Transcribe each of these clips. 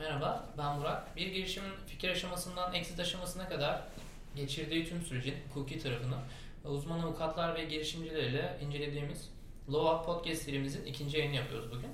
Merhaba, ben Burak. Bir girişimin fikir aşamasından exit aşamasına kadar geçirdiği tüm sürecin hukuki tarafını uzman avukatlar ve girişimcilerle incelediğimiz Law Up Podcast serimizin ikinci yayını yapıyoruz bugün.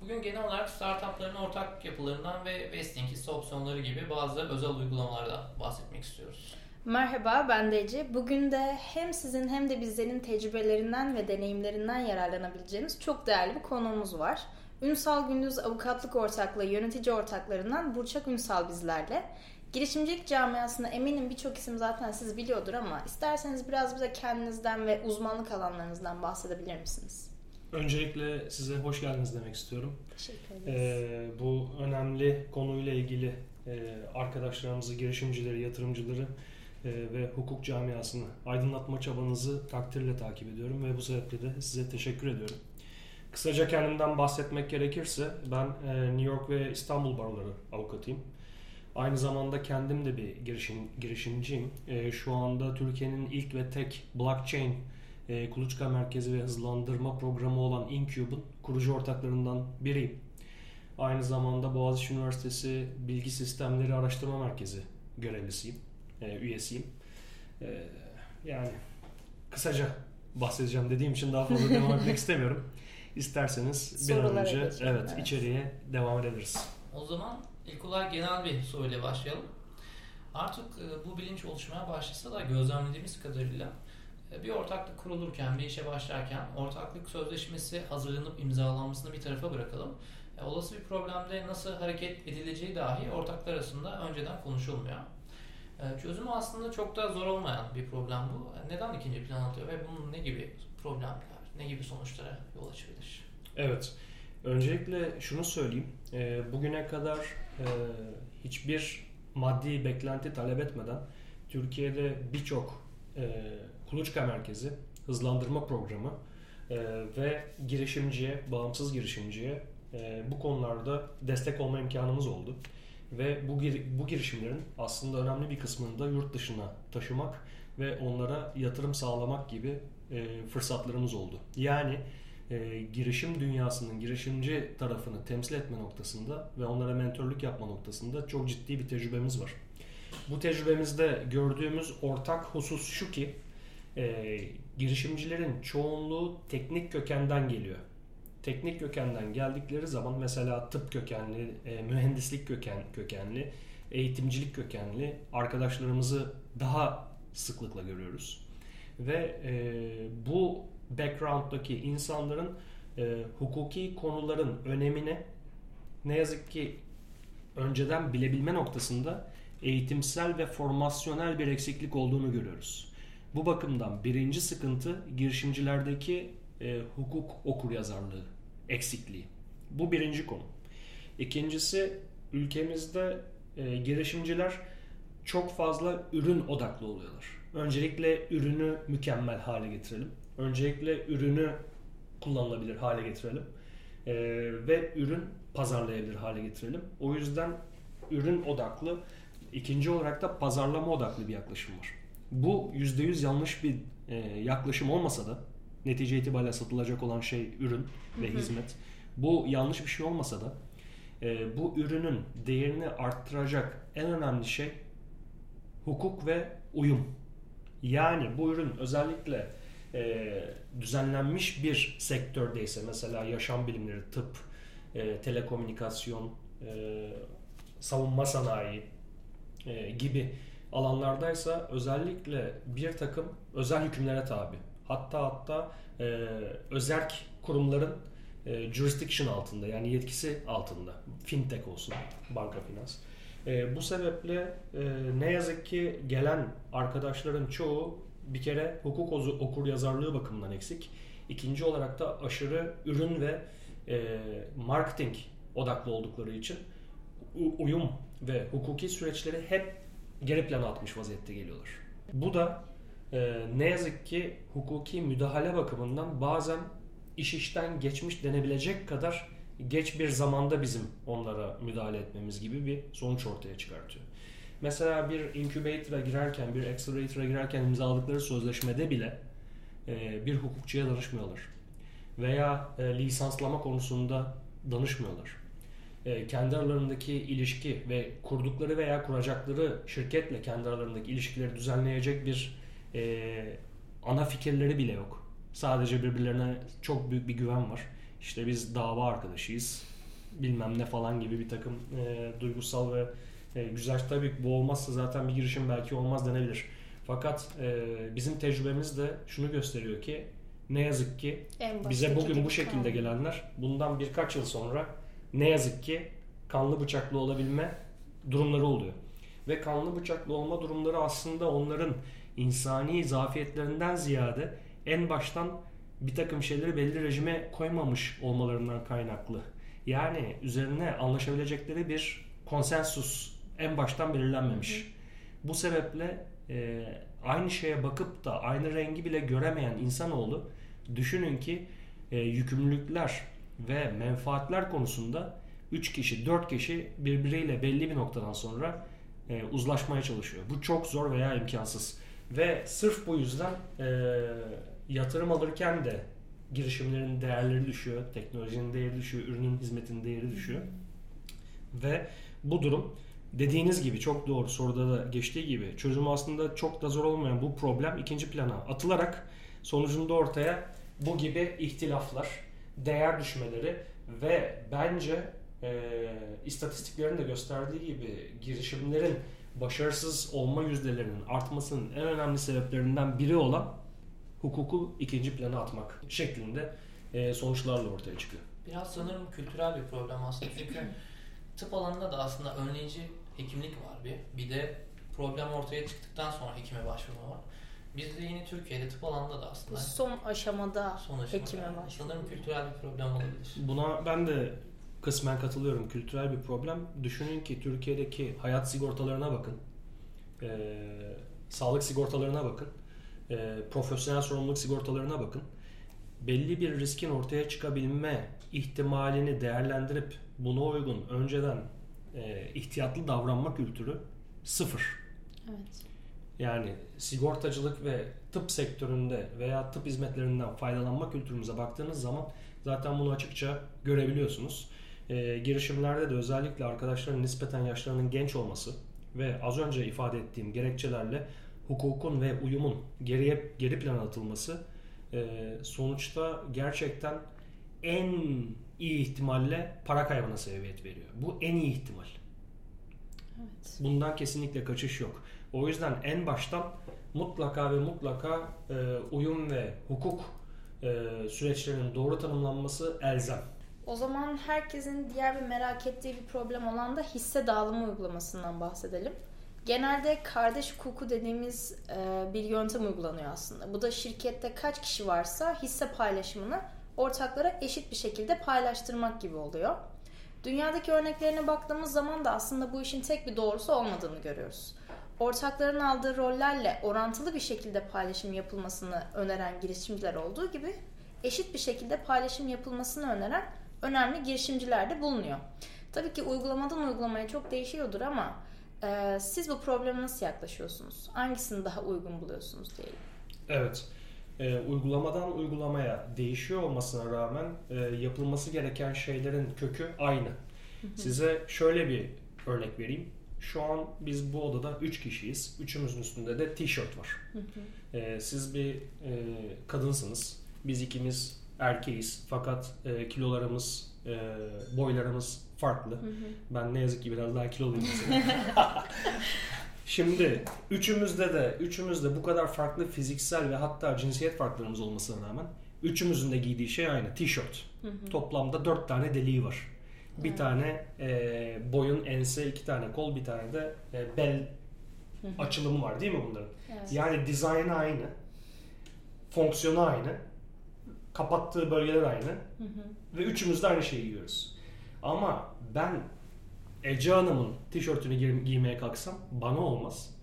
Bugün genel olarak startupların ortak yapılarından ve vesting hisse opsiyonları gibi bazı özel uygulamalardan bahsetmek istiyoruz. Merhaba ben de Ece. Bugün de hem sizin hem de bizlerin tecrübelerinden ve deneyimlerinden yararlanabileceğiniz çok değerli bir konuğumuz var. Ünsal Gündüz Avukatlık Ortaklığı yönetici ortaklarından Burçak Ünsal bizlerle. Girişimcilik camiasında eminim birçok isim zaten siz biliyordur ama isterseniz biraz bize kendinizden ve uzmanlık alanlarınızdan bahsedebilir misiniz? Öncelikle size hoş geldiniz demek istiyorum. Teşekkür ederiz. Ee, bu önemli konuyla ilgili e, arkadaşlarımızı, girişimcileri, yatırımcıları e, ve hukuk camiasını aydınlatma çabanızı takdirle takip ediyorum ve bu sebeple de size teşekkür ediyorum. Kısaca kendimden bahsetmek gerekirse ben e, New York ve İstanbul baroları avukatıyım. Aynı zamanda kendim de bir girişim, girişimciyim. E, şu anda Türkiye'nin ilk ve tek blockchain e, kuluçka merkezi ve hızlandırma programı olan Incube'un kurucu ortaklarından biriyim. Aynı zamanda Boğaziçi Üniversitesi Bilgi Sistemleri Araştırma Merkezi görevlisiyim, üyesiyim. Yani kısaca bahsedeceğim dediğim için daha fazla devam etmek istemiyorum. İsterseniz bir an önce geçelim, evet, evet. içeriye devam edebiliriz. O zaman ilk olarak genel bir soruyla başlayalım. Artık e, bu bilinç oluşmaya başlasa da gözlemlediğimiz kadarıyla e, bir ortaklık kurulurken, bir işe başlarken ortaklık sözleşmesi hazırlanıp imzalanmasını bir tarafa bırakalım. E, Olası bir problemde nasıl hareket edileceği dahi ortaklar arasında önceden konuşulmuyor. Çözümü aslında çok da zor olmayan bir problem bu. Neden ikinci plan atıyor ve bunun ne gibi problemler, ne gibi sonuçlara yol açabilir? Evet. Öncelikle şunu söyleyeyim. Ee, Bugüne kadar e, hiçbir maddi beklenti talep etmeden Türkiye'de birçok e, kuluçka merkezi, hızlandırma programı e, ve girişimciye, bağımsız girişimciye e, bu konularda destek olma imkanımız oldu. Ve bu, bu girişimlerin aslında önemli bir kısmını da yurt dışına taşımak ve onlara yatırım sağlamak gibi e, fırsatlarımız oldu. Yani e, girişim dünyasının girişimci tarafını temsil etme noktasında ve onlara mentorluk yapma noktasında çok ciddi bir tecrübemiz var. Bu tecrübemizde gördüğümüz ortak husus şu ki e, girişimcilerin çoğunluğu teknik kökenden geliyor. Teknik kökenden geldikleri zaman mesela tıp kökenli, e, mühendislik köken, kökenli, eğitimcilik kökenli arkadaşlarımızı daha sıklıkla görüyoruz. Ve e, bu background'daki insanların e, hukuki konuların önemini ne yazık ki önceden bilebilme noktasında eğitimsel ve formasyonel bir eksiklik olduğunu görüyoruz. Bu bakımdan birinci sıkıntı girişimcilerdeki e, hukuk okuryazarlığı eksikliği. Bu birinci konu. İkincisi ülkemizde e, girişimciler çok fazla ürün odaklı oluyorlar. Öncelikle ürünü mükemmel hale getirelim. Öncelikle ürünü kullanılabilir hale getirelim. Ee, ve ürün pazarlayabilir hale getirelim. O yüzden ürün odaklı, ikinci olarak da pazarlama odaklı bir yaklaşım var. Bu %100 yanlış bir e, yaklaşım olmasa da netice itibariyle satılacak olan şey ürün ve Hı hı. hizmet. Bu yanlış bir şey olmasa da e, bu ürünün değerini arttıracak en önemli şey hukuk ve uyum. Yani bu ürün özellikle e, düzenlenmiş bir sektördeyse mesela yaşam bilimleri, tıp, e, telekomünikasyon, e, savunma sanayi e, gibi alanlardaysa özellikle bir takım özel hükümlere tabi. Hatta hatta e, özerk kurumların e, jurisdiction altında yani yetkisi altında. Fintech olsun, banka finans. E, bu sebeple e, ne yazık ki gelen arkadaşların çoğu bir kere hukuk okur yazarlığı bakımından eksik. İkinci olarak da aşırı ürün ve e, marketing odaklı oldukları için uyum ve hukuki süreçleri hep geri plana atmış vaziyette geliyorlar. Bu da e, ne yazık ki hukuki müdahale bakımından bazen iş işten geçmiş denebilecek kadar geç bir zamanda bizim onlara müdahale etmemiz gibi bir sonuç ortaya çıkartıyor. Mesela bir incubator'a girerken, bir accelerator'a girerken imzaladıkları sözleşmede bile e, bir hukukçuya danışmıyorlar. Veya e, lisanslama konusunda danışmıyorlar. e, kendi aralarındaki ilişki ve kurdukları veya kuracakları şirketle kendi aralarındaki ilişkileri düzenleyecek bir ana fikirleri bile yok. Sadece birbirlerine çok büyük bir güven var. İşte biz dava arkadaşıyız bilmem ne falan gibi bir takım e, duygusal ve e, güzel tabii bu olmazsa zaten bir girişim belki olmaz denebilir. Fakat e, bizim tecrübemiz de şunu gösteriyor ki ne yazık ki bize bugün bu şekilde kaldı. gelenler bundan birkaç yıl sonra ne yazık ki kanlı bıçaklı olabilme durumları oluyor. Ve kanlı bıçaklı olma durumları aslında onların insani zafiyetlerinden ziyade en baştan bir takım şeyleri belli rejime koymamış olmalarından kaynaklı. Yani üzerine anlaşabilecekleri bir konsensus en baştan belirlenmemiş. Bu sebeple e, aynı şeye bakıp da aynı rengi bile göremeyen insanoğlu düşünün ki e, yükümlülükler ve menfaatler konusunda 3 kişi 4 kişi birbiriyle belli bir noktadan sonra e, uzlaşmaya çalışıyor. Bu çok zor veya imkansız. Ve sırf bu yüzden e, yatırım alırken de girişimlerin değerleri düşüyor, teknolojinin değeri düşüyor, ürünün hizmetin değeri düşüyor. Ve bu durum dediğiniz gibi çok doğru soruda da geçtiği gibi çözümü aslında çok da zor olmayan bu problem ikinci plana atılarak sonucunda ortaya bu gibi ihtilaflar, değer düşmeleri ve bence e, istatistiklerin de gösterdiği gibi girişimlerin başarısız olma yüzdelerinin artmasının en önemli sebeplerinden biri olan hukuku ikinci plana atmak şeklinde e, sonuçlarla ortaya çıkıyor. Biraz sanırım kültürel bir problem aslında. Çünkü tıp alanında da aslında önleyici hekimlik var bir. Bir de problem ortaya çıktıktan sonra hekime başvurma var. Bizde yine Türkiye'de tıp alanında da aslında Son aşamada son aşamada. hekime başvurma. Sanırım kültürel bir problem olabilir. Buna ben de kısmen katılıyorum. Kültürel bir problem. Düşünün ki Türkiye'deki hayat sigortalarına bakın. Ee, sağlık sigortalarına bakın. Ee, profesyonel sorumluluk sigortalarına bakın. Belli bir riskin ortaya çıkabilme ihtimalini değerlendirip buna uygun önceden e, ihtiyatlı davranma kültürü sıfır. Evet. Yani sigortacılık ve tıp sektöründe veya tıp hizmetlerinden faydalanma kültürümüze baktığınız zaman zaten bunu açıkça görebiliyorsunuz. Ee, girişimlerde de özellikle arkadaşların nispeten yaşlarının genç olması ve az önce ifade ettiğim gerekçelerle hukukun ve uyumun geriye geri plana atılması e, sonuçta gerçekten en iyi ihtimalle para kaybına sebebiyet veriyor. Bu en iyi ihtimal. Evet. Bundan kesinlikle kaçış yok. O yüzden en baştan mutlaka ve mutlaka e, uyum ve hukuk e, süreçlerinin doğru tanımlanması elzem. O zaman herkesin diğer bir merak ettiği bir problem olan da hisse dağılımı uygulamasından bahsedelim. Genelde kardeş hukuku dediğimiz e, bir yöntem uygulanıyor aslında. Bu da şirkette kaç kişi varsa hisse paylaşımını ortaklara eşit bir şekilde paylaştırmak gibi oluyor. Dünyadaki örneklerine baktığımız zaman da aslında bu işin tek bir doğrusu olmadığını görüyoruz. Ortakların aldığı rollerle orantılı bir şekilde paylaşım yapılmasını öneren girişimciler olduğu gibi eşit bir şekilde paylaşım yapılmasını öneren önemli girişimciler de bulunuyor. Tabii ki uygulamadan uygulamaya çok değişiyordur ama e, siz bu probleme nasıl yaklaşıyorsunuz? Hangisini daha uygun buluyorsunuz diyelim. Evet. E, uygulamadan uygulamaya değişiyor olmasına rağmen e, yapılması gereken şeylerin kökü aynı. Size şöyle bir örnek vereyim. Şu an biz bu odada 3 kişiyiz. Üçümüzün üstünde de tişört var. E, siz bir e, kadınsınız. Biz ikimiz erkeğiz. Fakat e, kilolarımız, e, boylarımız farklı. Ben ne yazık ki biraz daha kiloluyum mesela. Şimdi üçümüzde de üçümüzde bu kadar farklı fiziksel ve hatta cinsiyet farklarımız olmasına rağmen üçümüzün de giydiği şey aynı tişört. Toplamda dört tane deliği var. Bir Evet. tane e, boyun, ense, iki tane kol, bir tane de e, bel açılımı var değil mi bunların? Evet. Yani dizaynı aynı, fonksiyonu aynı, kapattığı bölgeler aynı ve üçümüz de aynı şeyi giyiyoruz. Ama ben Ece Hanım'ın tişörtünü giy- giymeye kalksam bana olmaz.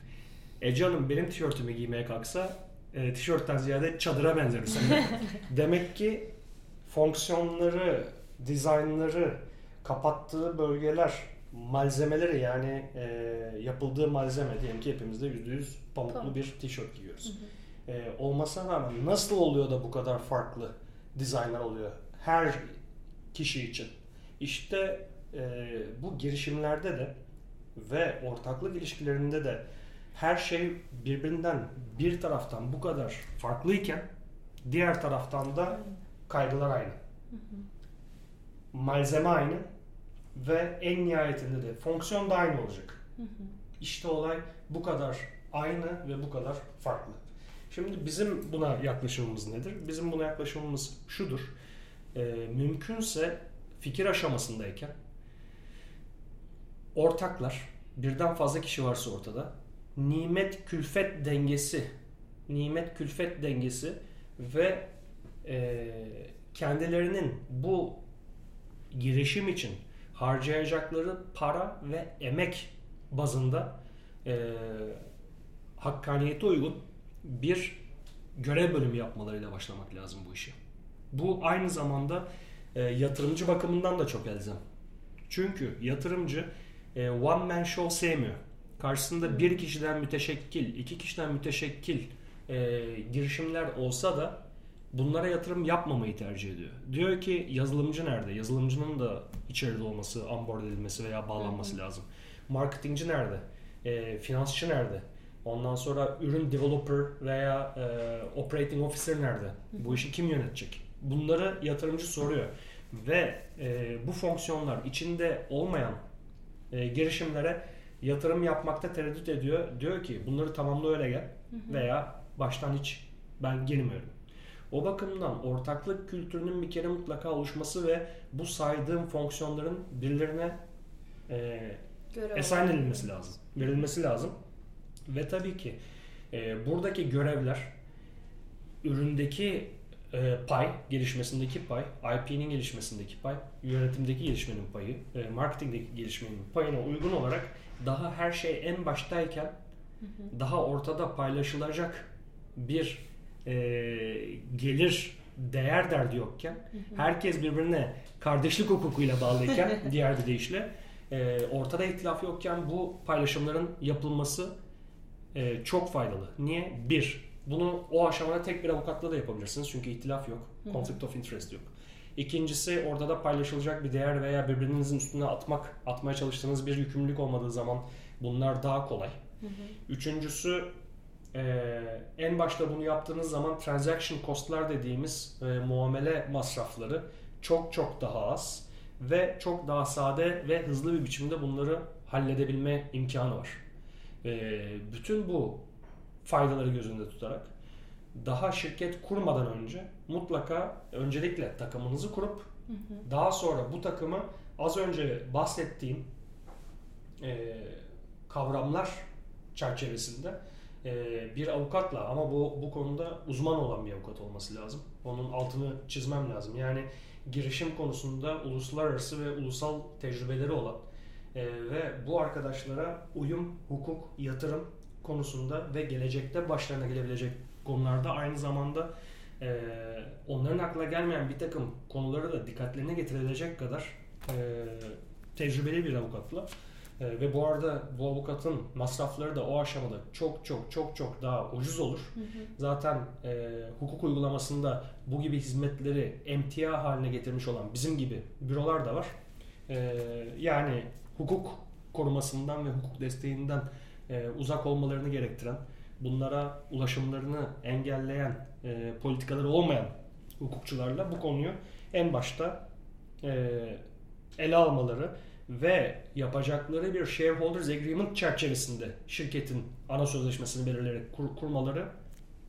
Ece Hanım benim tişörtümü giymeye kalksa e, tişörtten ziyade çadıra benzer. Demek ki fonksiyonları, dizaynları, kapattığı bölgeler, malzemeleri yani e, yapıldığı malzeme diyelim ki hepimizde %100 pamuklu Pamuk. bir tişört giyiyoruz. E, olmasına rağmen nasıl oluyor da bu kadar farklı dizaynlar oluyor her kişi için? İşte e, bu girişimlerde de ve ortaklık ilişkilerinde de her şey birbirinden bir taraftan bu kadar farklıyken diğer taraftan da kaygılar aynı. Malzeme aynı ve en nihayetinde de fonksiyon da aynı olacak. İşte olay bu kadar aynı ve bu kadar farklı. Şimdi bizim buna yaklaşımımız nedir? Bizim buna yaklaşımımız şudur. Ee, mümkünse fikir aşamasındayken ortaklar, birden fazla kişi varsa ortada, nimet külfet dengesi, nimet külfet dengesi ve e, kendilerinin bu girişim için harcayacakları para ve emek bazında e, hakkaniyete uygun bir görev bölümü yapmalarıyla başlamak lazım bu işi. Bu aynı zamanda e, yatırımcı bakımından da çok elzem. Çünkü yatırımcı e, one man show sevmiyor. Karşısında bir kişiden müteşekkil, iki kişiden müteşekkil e, girişimler olsa da bunlara yatırım yapmamayı tercih ediyor. Diyor ki yazılımcı nerede? Yazılımcının da içeride olması, onboard edilmesi veya bağlanması lazım. Marketingci nerede? E, finansçı nerede? Ondan sonra ürün developer veya e, operating officer nerede? Bu işi kim yönetecek? Bunları yatırımcı soruyor. Ve e, bu fonksiyonlar içinde olmayan e, girişimlere yatırım yapmakta tereddüt ediyor. Diyor ki bunları tamamla öyle gel veya baştan hiç ben girmiyorum. O bakımdan ortaklık kültürünün bir kere mutlaka oluşması ve bu saydığım fonksiyonların birilerine e, olarak. edilmesi lazım. Verilmesi lazım. Ve tabii ki e, buradaki görevler üründeki e, pay, gelişmesindeki pay, IP'nin gelişmesindeki pay, yönetimdeki gelişmenin payı, e, marketingdeki gelişmenin payına uygun olarak daha her şey en baştayken daha ortada paylaşılacak bir e, gelir değer derdi yokken herkes birbirine kardeşlik hukukuyla bağlıyken diğer bir deyişle e, ortada ihtilaf yokken bu paylaşımların yapılması e, çok faydalı. Niye? Bir, bunu o aşamada tek bir avukatla da yapabilirsiniz çünkü ihtilaf yok, conflict of interest yok. İkincisi orada da paylaşılacak bir değer veya birbirinizin üstüne atmak, atmaya çalıştığınız bir yükümlülük olmadığı zaman bunlar daha kolay. Üçüncüsü e, en başta bunu yaptığınız zaman transaction cost'lar dediğimiz e, muamele masrafları çok çok daha az ve çok daha sade ve hızlı bir biçimde bunları halledebilme imkanı var. E, bütün bu faydaları göz önünde tutarak daha şirket kurmadan önce mutlaka öncelikle takımınızı kurup daha sonra bu takımı az önce bahsettiğim e, kavramlar çerçevesinde e, bir avukatla ama bu bu konuda uzman olan bir avukat olması lazım. Onun altını çizmem lazım. Yani girişim konusunda uluslararası ve ulusal tecrübeleri olan e, ve bu arkadaşlara uyum, hukuk, yatırım konusunda ve gelecekte başlarına gelebilecek konularda aynı zamanda e, onların aklına gelmeyen bir takım konuları da dikkatlerine getirilecek kadar e, tecrübeli bir avukatla e, ve bu arada bu avukatın masrafları da o aşamada çok çok çok çok daha ucuz olur. Zaten e, hukuk uygulamasında bu gibi hizmetleri emtia haline getirmiş olan bizim gibi bürolar da var. E, yani hukuk korumasından ve hukuk desteğinden e, uzak olmalarını gerektiren, bunlara ulaşımlarını engelleyen e, politikaları olmayan hukukçularla bu konuyu en başta e, ele almaları ve yapacakları bir shareholders agreement çerçevesinde şirketin ana sözleşmesini belirleyerek kur- kurmaları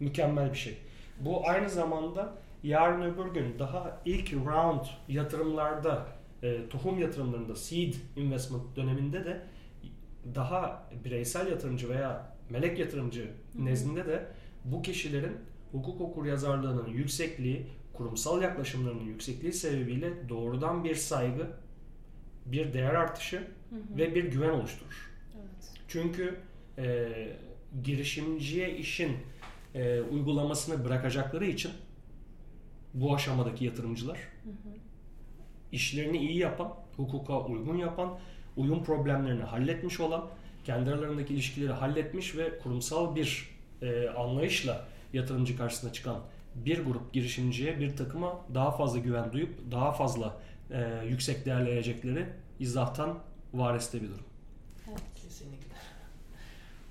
mükemmel bir şey. Bu aynı zamanda yarın öbür gün daha ilk round yatırımlarda e, tohum yatırımlarında seed investment döneminde de daha bireysel yatırımcı veya melek yatırımcı nezdinde de bu kişilerin hukuk okur yazarlığının yüksekliği, kurumsal yaklaşımlarının yüksekliği sebebiyle doğrudan bir saygı, bir değer artışı ve bir güven oluşturur. Evet. Çünkü e, girişimciye işin e, uygulamasını bırakacakları için bu aşamadaki yatırımcılar işlerini iyi yapan, hukuka uygun yapan, uyum problemlerini halletmiş olan, kendi aralarındaki ilişkileri halletmiş ve kurumsal bir e, anlayışla yatırımcı karşısına çıkan bir grup girişimciye, bir takıma daha fazla güven duyup daha fazla e, yüksek değerleyecekleri izahtan vareste bir durum. Evet. Kesinlikle.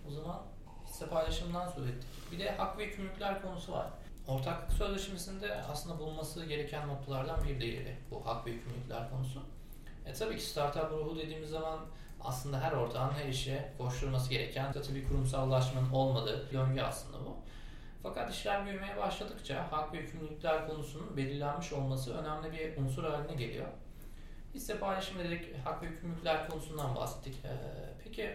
O zaman hisse paylaşımından söz ettik. Bir de hak ve yükümlülükler konusu var. Ortaklık sözleşmesinde aslında bulunması gereken noktalardan bir diğeri bu hak ve yükümlülükler konusu. E tabii ki startup ruhu dediğimiz zaman aslında her ortağın her işe koşturması gereken katı bir kurumsallaşmanın olmadığı döngü aslında bu. Fakat işler büyümeye başladıkça hak ve yükümlülükler konusunun belirlenmiş olması önemli bir unsur haline geliyor. Hisse paylaşımı dedik, hak ve yükümlülükler konusundan bahsettik. Ee, peki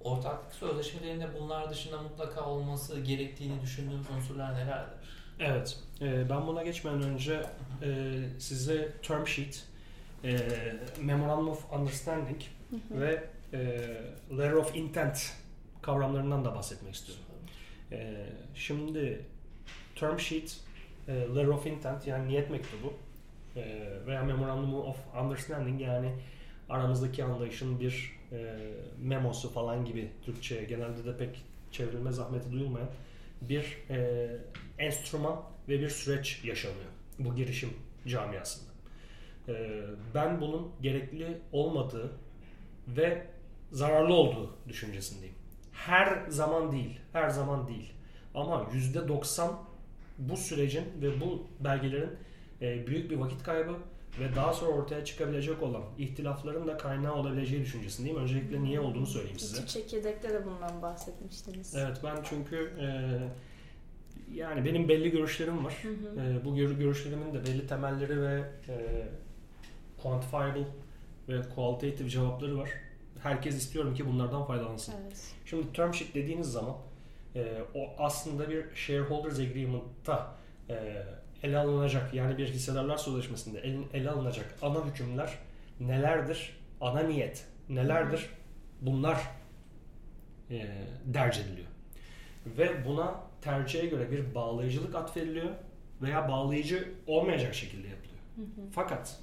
ortaklık sözleşmelerinde bunlar dışında mutlaka olması gerektiğini düşündüğümüz unsurlar nelerdir? Evet. e, ben buna geçmeden önce e, size term sheet, e, memorandum of understanding ve e, letter of intent kavramlarından da bahsetmek istiyorum. E, şimdi term sheet, e, letter of intent yani niyet mektubu e, veya memorandum of understanding yani aramızdaki anlayışın bir e, memosu falan gibi Türkçe'ye genelde de pek çevrilme zahmeti duyulmayan bir e, enstrüman ve bir süreç yaşanıyor bu girişim camiasında. E, ben bunun gerekli olmadığı ve zararlı olduğu düşüncesindeyim. Her zaman değil, her zaman değil. Ama yüzde 90 bu sürecin ve bu belgelerin e, büyük bir vakit kaybı ve daha sonra ortaya çıkabilecek olan ihtilafların da kaynağı olabileceği düşüncesindeyim. Öncelikle niye olduğunu söyleyeyim size. İki çekirdekte de bundan bahsetmiştiniz. Evet ben çünkü e, yani benim belli görüşlerim var. Hı hı. E, bu gör- görüşlerimin de belli temelleri ve e, quantifiable ve qualitative cevapları var. Herkes istiyorum ki bunlardan faydalansın. Evet. Şimdi term sheet dediğiniz zaman e, o aslında bir shareholders agreement'ta e, ele alınacak yani bir hissedarlar sözleşmesinde ele, ele alınacak ana hükümler nelerdir? Ana niyet nelerdir? Bunlar e, derc ediliyor. Ve buna tercihe göre bir bağlayıcılık atfediliyor veya bağlayıcı olmayacak şekilde yapılıyor. Hı hı. Fakat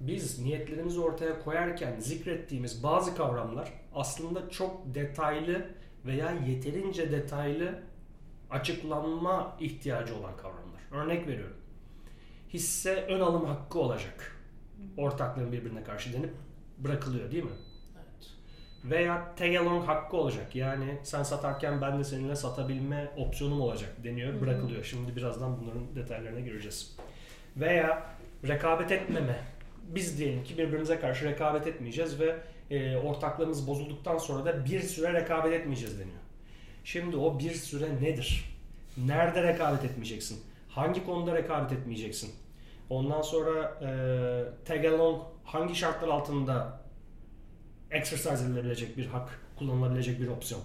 biz niyetlerimizi ortaya koyarken zikrettiğimiz bazı kavramlar aslında çok detaylı veya yeterince detaylı açıklanma ihtiyacı olan kavramlar. Örnek veriyorum. Hisse ön alım hakkı olacak. Ortaklığın birbirine karşı denip bırakılıyor değil mi? Evet. Veya tag along hakkı olacak. Yani sen satarken ben de seninle satabilme opsiyonum olacak deniyor, bırakılıyor. Şimdi birazdan bunların detaylarına gireceğiz. Veya rekabet etmeme. Biz diyelim ki birbirimize karşı rekabet etmeyeceğiz ve e, ortaklığımız bozulduktan sonra da bir süre rekabet etmeyeceğiz deniyor. Şimdi o bir süre nedir? Nerede rekabet etmeyeceksin? Hangi konuda rekabet etmeyeceksin? Ondan sonra e, tag along hangi şartlar altında exercise edilebilecek bir hak, kullanılabilecek bir opsiyon?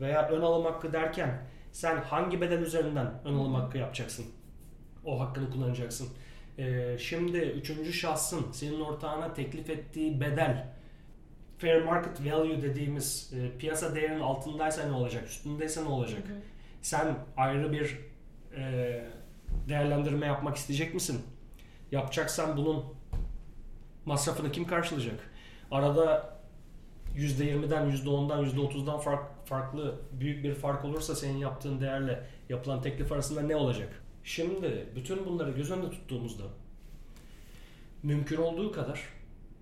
Veya ön alım hakkı derken sen hangi bedel üzerinden ön alım hakkı yapacaksın? O hakkını kullanacaksın. E, şimdi üçüncü şahsın senin ortağına teklif ettiği bedel fair market value dediğimiz e, piyasa değerinin altındaysa ne olacak, üstündeyse ne olacak? Hı hı. Sen ayrı bir e, değerlendirme yapmak isteyecek misin? Yapacaksan bunun masrafını kim karşılayacak? Arada %20'den, %10'dan, %30'dan fark, farklı büyük bir fark olursa senin yaptığın değerle yapılan teklif arasında ne olacak? Şimdi bütün bunları göz önünde tuttuğumuzda mümkün olduğu kadar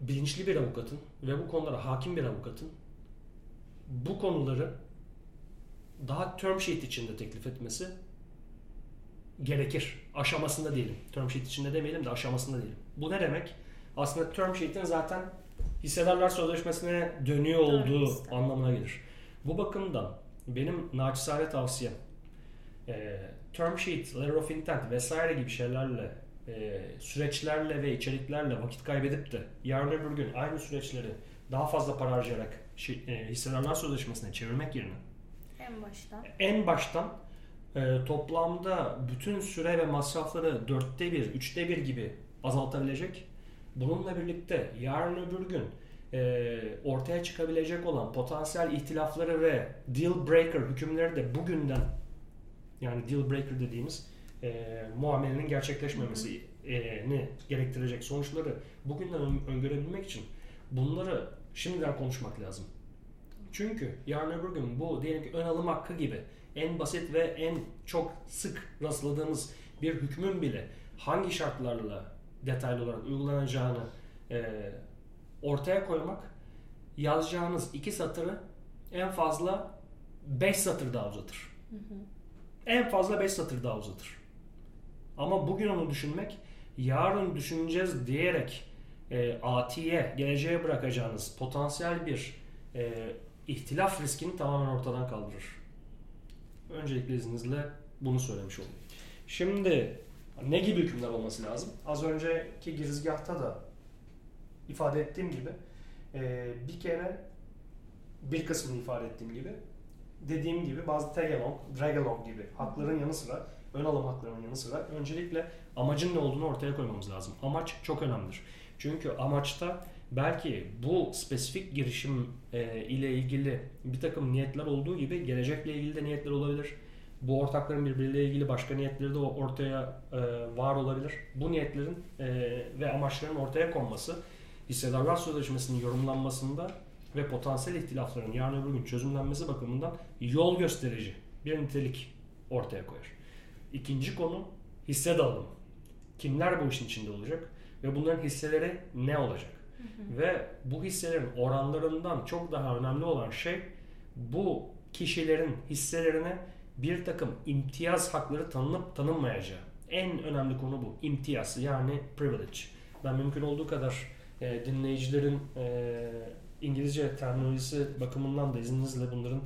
bilinçli bir avukatın ve bu konulara hakim bir avukatın bu konuları daha term sheet içinde teklif etmesi gerekir. Aşamasında diyelim. Term sheet içinde demeyelim de aşamasında diyelim. Bu ne demek? Aslında term sheet'in zaten hissedarlar sözleşmesine dönüyor olduğu Evet. anlamına gelir. Bu bakımdan benim naçizane tavsiyem e, term sheet, letter of intent vesaire gibi şeylerle e, süreçlerle ve içeriklerle vakit kaybedip de yarın öbür gün aynı süreçleri daha fazla para harcayarak şi- e, hissedarlar sözleşmesine çevirmek yerine En baştan. en baştan e, toplamda bütün süre ve masrafları dörtte bir, üçte bir gibi azaltabilecek. Bununla birlikte yarın öbür gün e, ortaya çıkabilecek olan potansiyel ihtilafları ve deal breaker hükümleri de bugünden yani deal breaker dediğimiz e, muamelenin gerçekleşmemesini gerektirecek sonuçları bugünden ön- öngörebilmek için bunları şimdiden konuşmak lazım. Çünkü yarın öbür gün bu diyelim ki ön alım hakkı gibi en basit ve en çok sık rastladığımız bir hükmün bile hangi şartlarla detaylı olarak uygulanacağını e, ortaya koymak yazacağınız iki satırı en fazla 5 satır daha uzatır. En fazla 5 satır daha uzatır. Ama bugün onu düşünmek, yarın düşüneceğiz diyerek e, atiye, geleceğe bırakacağınız potansiyel bir e, ihtilaf riskini tamamen ortadan kaldırır. Öncelikle izninizle bunu söylemiş olayım. Şimdi ne gibi hükümler olması lazım? Az önceki girizgahta da ifade ettiğim gibi e, bir kere bir kısmını ifade ettiğim gibi dediğim gibi bazı tag along, drag along gibi hakların yanı sıra ön alım haklarının yanı sıra öncelikle amacın ne olduğunu ortaya koymamız lazım. Amaç çok önemlidir. Çünkü amaçta belki bu spesifik girişim e, ile ilgili bir takım niyetler olduğu gibi gelecekle ilgili de niyetler olabilir. Bu ortakların birbiriyle ilgili başka niyetleri de ortaya e, var olabilir. Bu niyetlerin e, ve amaçların ortaya konması hissedarlar sözleşmesinin yorumlanmasında ve potansiyel ihtilafların yarın öbür gün çözümlenmesi bakımından yol gösterici bir nitelik ortaya koyar. İkinci konu hisse dağılımı. Kimler bu işin içinde olacak ve bunların hisseleri ne olacak? Hı hı. Ve bu hisselerin oranlarından çok daha önemli olan şey bu kişilerin hisselerine bir takım imtiyaz hakları tanınıp tanınmayacağı. En önemli konu bu. İmtiyaz yani privilege. Ben mümkün olduğu kadar e, dinleyicilerin e, İngilizce terminolojisi bakımından da izninizle bunların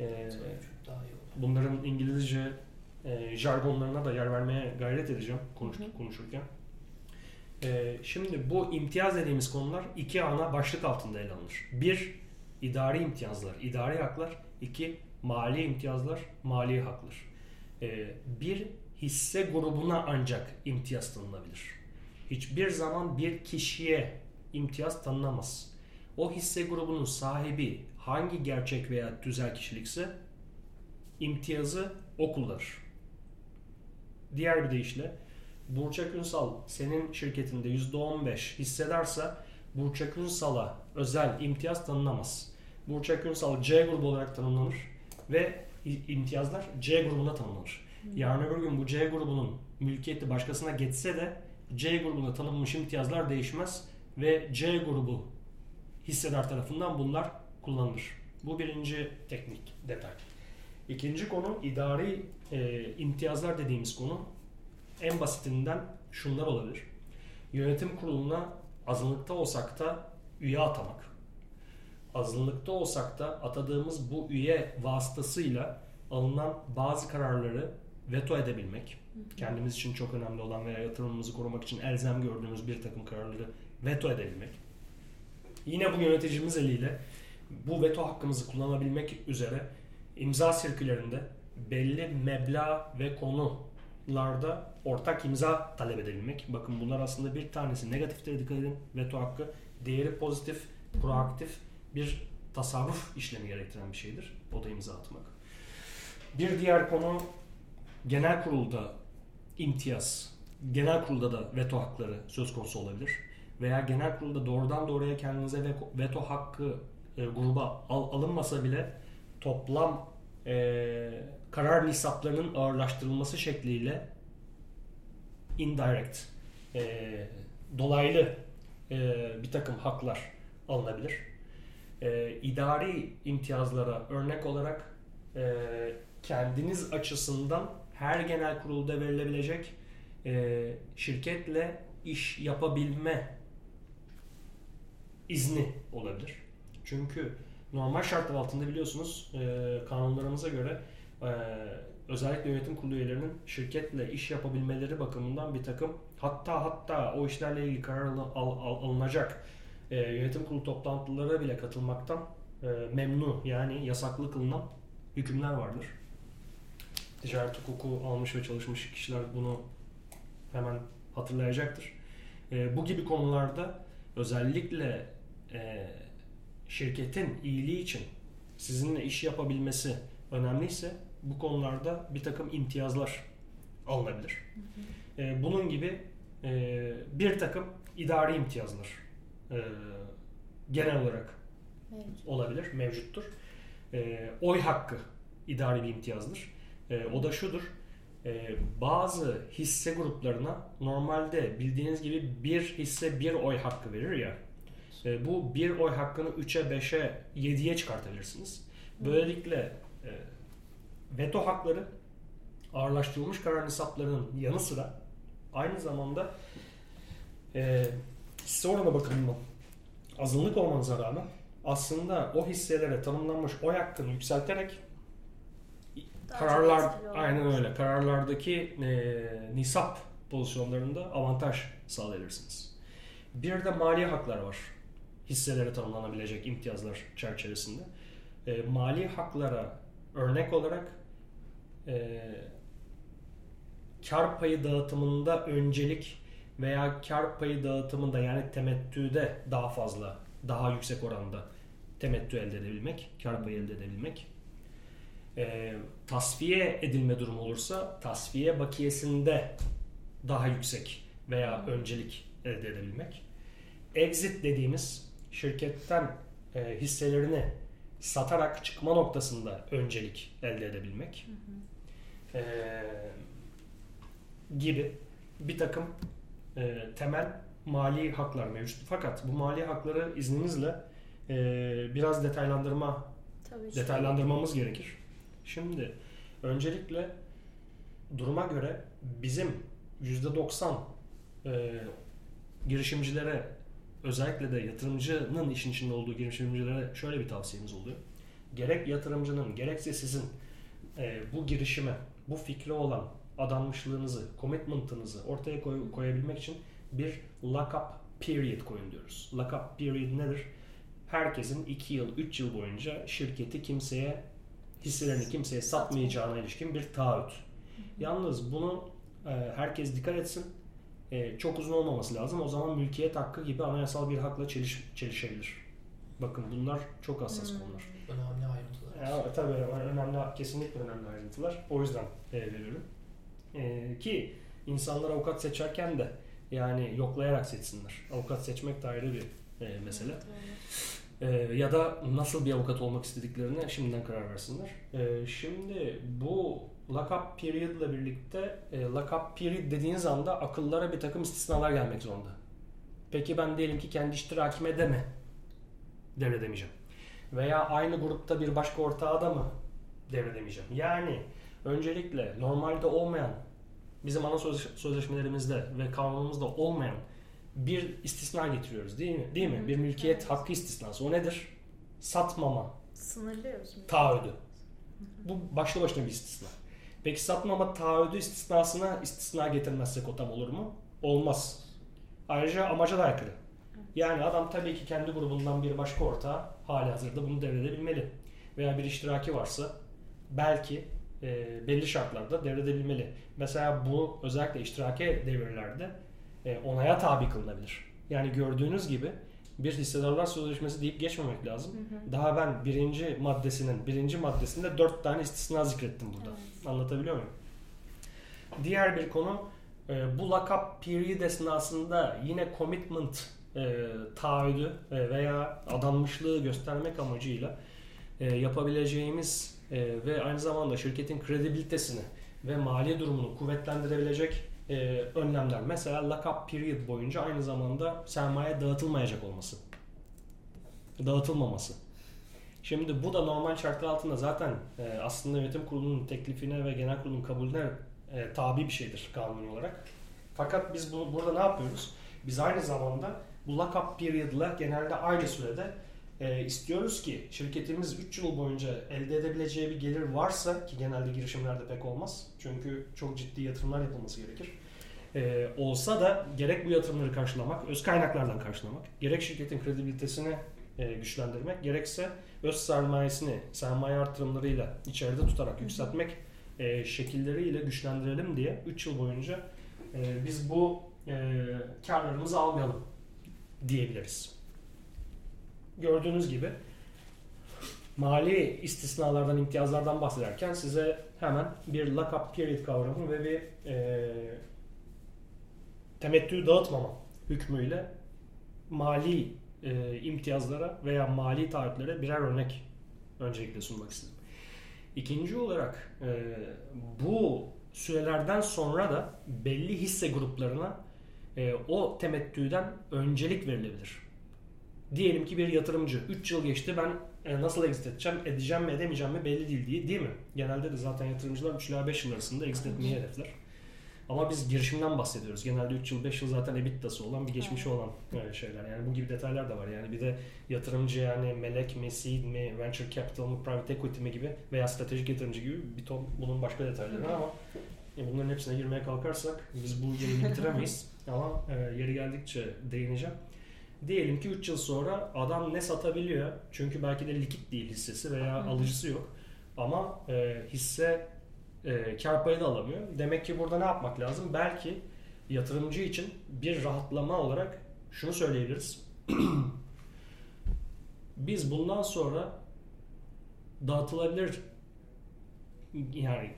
e, bunların İngilizce e, jargonlarına da yer vermeye gayret edeceğim konuş, konuşurken. E, şimdi bu imtiyaz dediğimiz konular iki ana başlık altında ele alınır. Bir, idari imtiyazlar, idari haklar. iki mali imtiyazlar, mali haklar. E, bir, hisse grubuna ancak imtiyaz tanınabilir. Hiçbir zaman bir kişiye imtiyaz tanınamaz. O hisse grubunun sahibi hangi gerçek veya tüzel kişilikse imtiyazı o kullanır. Diğer bir deyişle Burçak Ünsal senin şirketinde %15 hissederse Burçak Ünsal'a özel imtiyaz tanınamaz. Burçak Ünsal C grubu olarak tanımlanır ve imtiyazlar C grubuna tanımlanır. Hmm. Yarın öbür gün bu C grubunun mülkiyeti başkasına geçse de C grubunda tanınmış imtiyazlar değişmez ve C grubu hissedar tarafından bunlar kullanılır. Bu birinci teknik detay. İkinci konu idari e, imtiyazlar dediğimiz konu en basitinden şunlar olabilir. Yönetim kuruluna azınlıkta olsak da üye atamak. Azınlıkta olsak da atadığımız bu üye vasıtasıyla alınan bazı kararları veto edebilmek. Kendimiz için çok önemli olan veya yatırımımızı korumak için elzem gördüğümüz bir takım kararları veto edebilmek. Yine bu yöneticimiz eliyle bu veto hakkımızı kullanabilmek üzere imza sirkülerinde belli meblağ ve konularda ortak imza talep edebilmek. Bakın bunlar aslında bir tanesi negatiftir dikkat edin veto hakkı. Diğeri pozitif, proaktif bir tasarruf işlemi gerektiren bir şeydir. O da imza atmak. Bir diğer konu genel kurulda imtiyaz. Genel kurulda da veto hakları söz konusu olabilir. Veya genel kurulda doğrudan doğruya kendinize veto hakkı e, gruba al, alınmasa bile toplam e, karar nisaplarının ağırlaştırılması şekliyle indirect e, dolaylı e, bir takım haklar alınabilir. E, idari imtiyazlara örnek olarak e, kendiniz açısından her genel kurulda verilebilecek e, şirketle iş yapabilme izni olabilir. Çünkü normal şartlar altında biliyorsunuz e, kanunlarımıza göre e, özellikle yönetim kurulu üyelerinin şirketle iş yapabilmeleri bakımından bir takım hatta hatta o işlerle ilgili karar al, al, alınacak e, yönetim kurulu toplantılara bile katılmaktan e, memnun yani yasaklı kılınan hükümler vardır. Ticaret hukuku almış ve çalışmış kişiler bunu hemen hatırlayacaktır. E, bu gibi konularda özellikle e, şirketin iyiliği için sizinle iş yapabilmesi önemliyse bu konularda bir takım imtiyazlar alınabilir. Hı hı. E, bunun gibi e, bir takım idari imtiyazlar e, genel olarak Mevcut. olabilir, mevcuttur. E, oy hakkı idari bir imtiyazdır. E, o da şudur. E, bazı hisse gruplarına normalde bildiğiniz gibi bir hisse bir oy hakkı verir ya. E, bu bir oy hakkını 3'e, 5'e, 7'ye çıkartabilirsiniz. Böylelikle e, veto hakları ağırlaştırılmış karar nisaplarının yanı sıra aynı zamanda e, oranı bakımından azınlık olmanıza rağmen aslında o hisselere tanımlanmış oy hakkını yükselterek Daha kararlar aynen öyle kararlardaki e, nisap pozisyonlarında avantaj sağlayabilirsiniz. Bir de mali haklar var. Hisselere tanımlanabilecek imtiyazlar çerçevesinde. E, mali haklara örnek olarak e, kar payı dağıtımında öncelik veya kar payı dağıtımında yani temettüde daha fazla, daha yüksek oranda temettü elde edebilmek, kar payı elde edebilmek. E, tasfiye edilme durumu olursa tasfiye bakiyesinde daha yüksek veya öncelik elde edebilmek. Exit dediğimiz şirketten e, hisselerini satarak çıkma noktasında öncelik elde edebilmek. E, gibi bir takım e, temel mali haklar mevcut. Fakat bu mali hakları izninizle e, biraz detaylandırma Tabii detaylandırmamız gerekir. Şimdi öncelikle duruma göre bizim %90 e, girişimcilere özellikle de yatırımcının işin içinde olduğu girişimcilere şöyle bir tavsiyemiz oluyor. Gerek yatırımcının gerekse sizin e, bu girişime, bu fikre olan adanmışlığınızı, commitment'ınızı ortaya koy- koyabilmek için bir lock-up period koyun diyoruz. Lock-up period nedir? Herkesin 2 yıl, 3 yıl boyunca şirketi kimseye, hisselerini kimseye satmayacağına ilişkin bir taahhüt. Yalnız bunu e, herkes dikkat etsin. E, çok uzun olmaması lazım. O zaman mülkiyet hakkı gibi anayasal bir hakla çeliş, çelişebilir. Bakın bunlar çok hassas Hmm. konular. Önemli ayrıntılar. Ya, tabii önemli, kesinlikle önemli ayrıntılar. O yüzden e, veriyorum. E, ki insanlar avukat seçerken de yani yoklayarak seçsinler. Avukat seçmek de ayrı bir e, mesele. Evet, öyle. E, ya da nasıl bir avukat olmak istediklerine şimdiden karar versinler. E, şimdi bu lock-up period ile birlikte e, lock-up period dediğiniz anda akıllara bir takım istisnalar gelmek zorunda. Peki ben diyelim ki kendi iştirakime de mi devredemeyeceğim? Veya aynı grupta bir başka ortağa da mı devredemeyeceğim? Yani öncelikle normalde olmayan bizim ana söz- sözleşmelerimizde ve kanunumuzda olmayan bir istisna getiriyoruz değil mi? Değil mi? Hı hı. Bir mülkiyet Evet. hakkı istisnası. O nedir? Satmama Sınırlıyoruz. taahhüdü. Bu başlı başına bir istisna. Peki satmama taahhüdü istisnasına istisna getirmezsek o tam olur mu? Olmaz. Ayrıca amaca da aykırı. Yani adam tabii ki kendi grubundan bir başka ortağı hali hazırda bunu devredebilmeli. Veya bir iştiraki varsa belki e, belli şartlarda devredebilmeli. Mesela bu özellikle iştiraki devirlerde e, onaya tabi kılınabilir. Yani gördüğünüz gibi bir hissedarlar sözleşmesi deyip geçmemek lazım. Hı hı. Daha ben birinci maddesinin birinci maddesinde dört tane istisna zikrettim burada. Evet. Anlatabiliyor muyum? Diğer bir konu e, bu lock-up period esnasında yine commitment e, taahhüdü e, veya adanmışlığı göstermek amacıyla e, yapabileceğimiz e, ve aynı zamanda şirketin kredibilitesini ve mali durumunu kuvvetlendirebilecek e, önlemler. Mesela lock-up period boyunca aynı zamanda sermaye dağıtılmayacak olması. Dağıtılmaması. Şimdi bu da normal şartlar altında zaten e, aslında yönetim kurulunun teklifine ve genel kurulun kabulüne e, tabi bir şeydir kanuni olarak. Fakat biz bu, burada ne yapıyoruz? Biz aynı zamanda bu lock-up period'la genelde aynı sürede e, istiyoruz ki şirketimiz 3 yıl boyunca elde edebileceği bir gelir varsa ki genelde girişimlerde pek olmaz. Çünkü çok ciddi yatırımlar yapılması gerekir. E, olsa da gerek bu yatırımları karşılamak, öz kaynaklardan karşılamak, gerek şirketin kredibilitesini e, güçlendirmek, gerekse öz sermayesini sermaye artırımlarıyla içeride tutarak yükseltmek e, şekilleriyle güçlendirelim diye 3 yıl boyunca e, biz bu e, karlarımızı almayalım diyebiliriz. Gördüğünüz gibi mali istisnalardan, imtiyazlardan bahsederken size hemen bir lock-up period kavramı ve bir e, temettü dağıtmama hükmüyle mali e, imtiyazlara veya mali taahhütlere birer örnek öncelikle sunmak istedim. İkinci olarak e, bu sürelerden sonra da belli hisse gruplarına e, o temettüden öncelik verilebilir. Diyelim ki bir yatırımcı 3 yıl geçti ben e, nasıl exit edeceğim, edeceğim mi edemeyeceğim mi belli değil diye değil mi? Genelde de zaten yatırımcılar 3 ila 5 yıl arasında exit etmeyi hedefler. Ama biz girişimden bahsediyoruz. Genelde 3 yıl 5 yıl zaten EBITDA'sı olan bir geçmişi olan e, şeyler. Yani bu gibi detaylar da var. Yani bir de yatırımcı yani melek mi, seed mi, venture capital mı, private equity mi gibi veya stratejik yatırımcı gibi bir ton bunun başka detayları var ama e, bunların hepsine girmeye kalkarsak biz bu yayını bitiremeyiz. ama e, yeri geldikçe değineceğim. Diyelim ki 3 yıl sonra adam ne satabiliyor? Çünkü belki de likit değil hissesi veya alıcısı yok. Ama e, hisse e, kar payı da alamıyor. Demek ki burada ne yapmak lazım? Belki yatırımcı için bir rahatlama olarak şunu söyleyebiliriz. Biz bundan sonra dağıtılabilir yani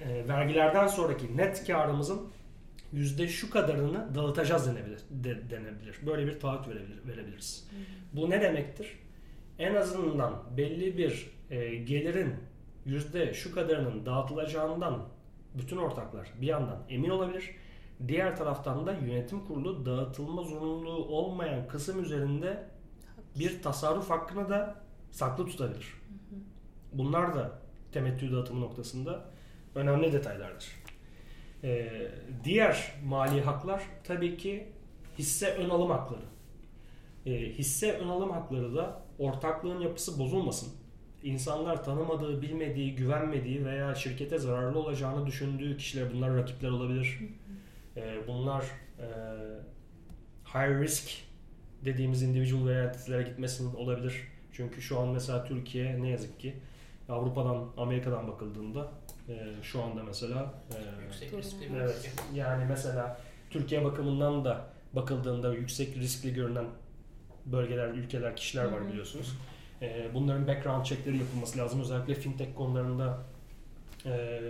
e, vergilerden sonraki net karımızın yüzde şu kadarını dağıtacağız denebilir, de, denebilir. Böyle bir taahhüt verebilir, verebiliriz. Bu ne demektir? En azından belli bir e, gelirin yüzde şu kadarının dağıtılacağından bütün ortaklar bir yandan emin olabilir. Diğer taraftan da yönetim kurulu dağıtılma zorunluluğu olmayan kısım üzerinde bir tasarruf hakkını da saklı tutabilir. Bunlar da temettü dağıtımı noktasında önemli detaylardır. Ee, diğer mali haklar tabii ki hisse ön alım hakları. Ee, hisse ön alım hakları da ortaklığın yapısı bozulmasın. İnsanlar tanımadığı, bilmediği, güvenmediği veya şirkete zararlı olacağını düşündüğü kişiler bunlar rakipler olabilir. Ee, bunlar e, high risk dediğimiz individual veya entitlere gitmesin olabilir. Çünkü şu an mesela Türkiye ne yazık ki Avrupa'dan, Amerika'dan bakıldığında e, şu anda mesela e, Yüksek riskli bir Evet. Yani mesela Türkiye bakımından da bakıldığında yüksek riskli görünen bölgeler, ülkeler, kişiler var biliyorsunuz. Ee, bunların background checkleri yapılması lazım. Özellikle fintech konularında e,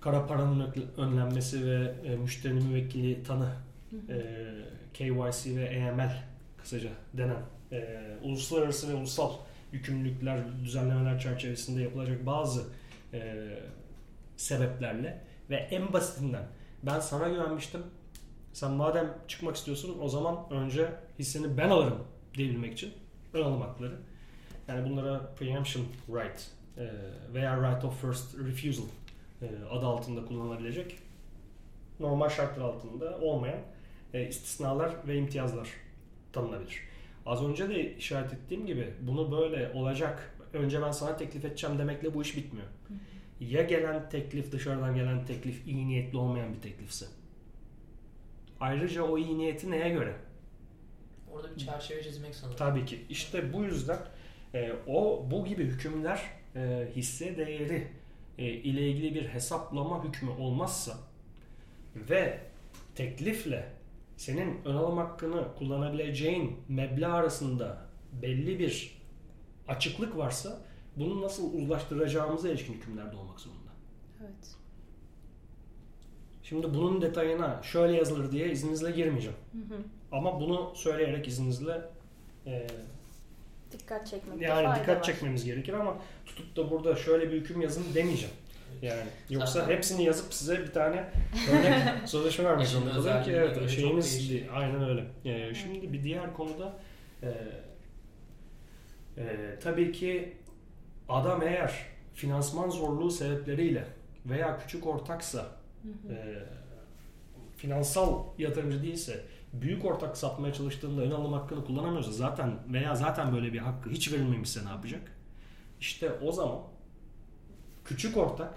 kara paranın ön- önlenmesi ve e, müşterinin müvekkili tanı e, KYC ve AML kısaca denen e, uluslararası ve ulusal yükümlülükler, düzenlemeler çerçevesinde yapılacak bazı e, sebeplerle ve en basitinden ben sana güvenmiştim. Sen madem çıkmak istiyorsun o zaman önce hisseni ben alırım diyebilmek için ön alım hakları. Yani bunlara preemption right e, veya right of first refusal e, adı altında kullanılabilecek normal şartlar altında olmayan e, istisnalar ve imtiyazlar tanınabilir. Az önce de işaret ettiğim gibi bunu böyle olacak önce ben sana teklif edeceğim demekle bu iş bitmiyor. Ya gelen teklif dışarıdan gelen teklif iyi niyetli olmayan bir teklifse. Ayrıca o iyi niyeti neye göre? Orada bir çerçeve çizmek sanırım. Tabii ki. İşte bu yüzden e, o bu gibi hükümler e, hisse değeri e, ile ilgili bir hesaplama hükmü olmazsa ve teklifle senin ön alım hakkını kullanabileceğin meblağ arasında belli bir açıklık varsa bunu nasıl uzlaştıracağımıza ilişkin hükümler de olmak zorunda. Evet. Şimdi bunun detayına şöyle yazılır diye izninizle girmeyeceğim. Hı hı. Ama bunu söyleyerek izninizle e, Dikkat çekmekte yani dikkat var. çekmemiz gerekir ama tutup da burada şöyle bir hüküm yazın demeyeceğim. Yani. Yoksa Zaten- hepsini yazıp size bir tane örnek sözleşme vermek zorunda kalırım ki evet şeyimiz aynen öyle. Ee, şimdi bir diğer konuda e, e, tabii ki adam eğer finansman zorluğu sebepleriyle veya küçük ortaksa e, finansal yatırımcı değilse büyük ortak satmaya çalıştığında ön alım hakkını kullanamıyorsa zaten veya zaten böyle bir hakkı hiç verilmemişse ne yapacak? İşte o zaman küçük ortak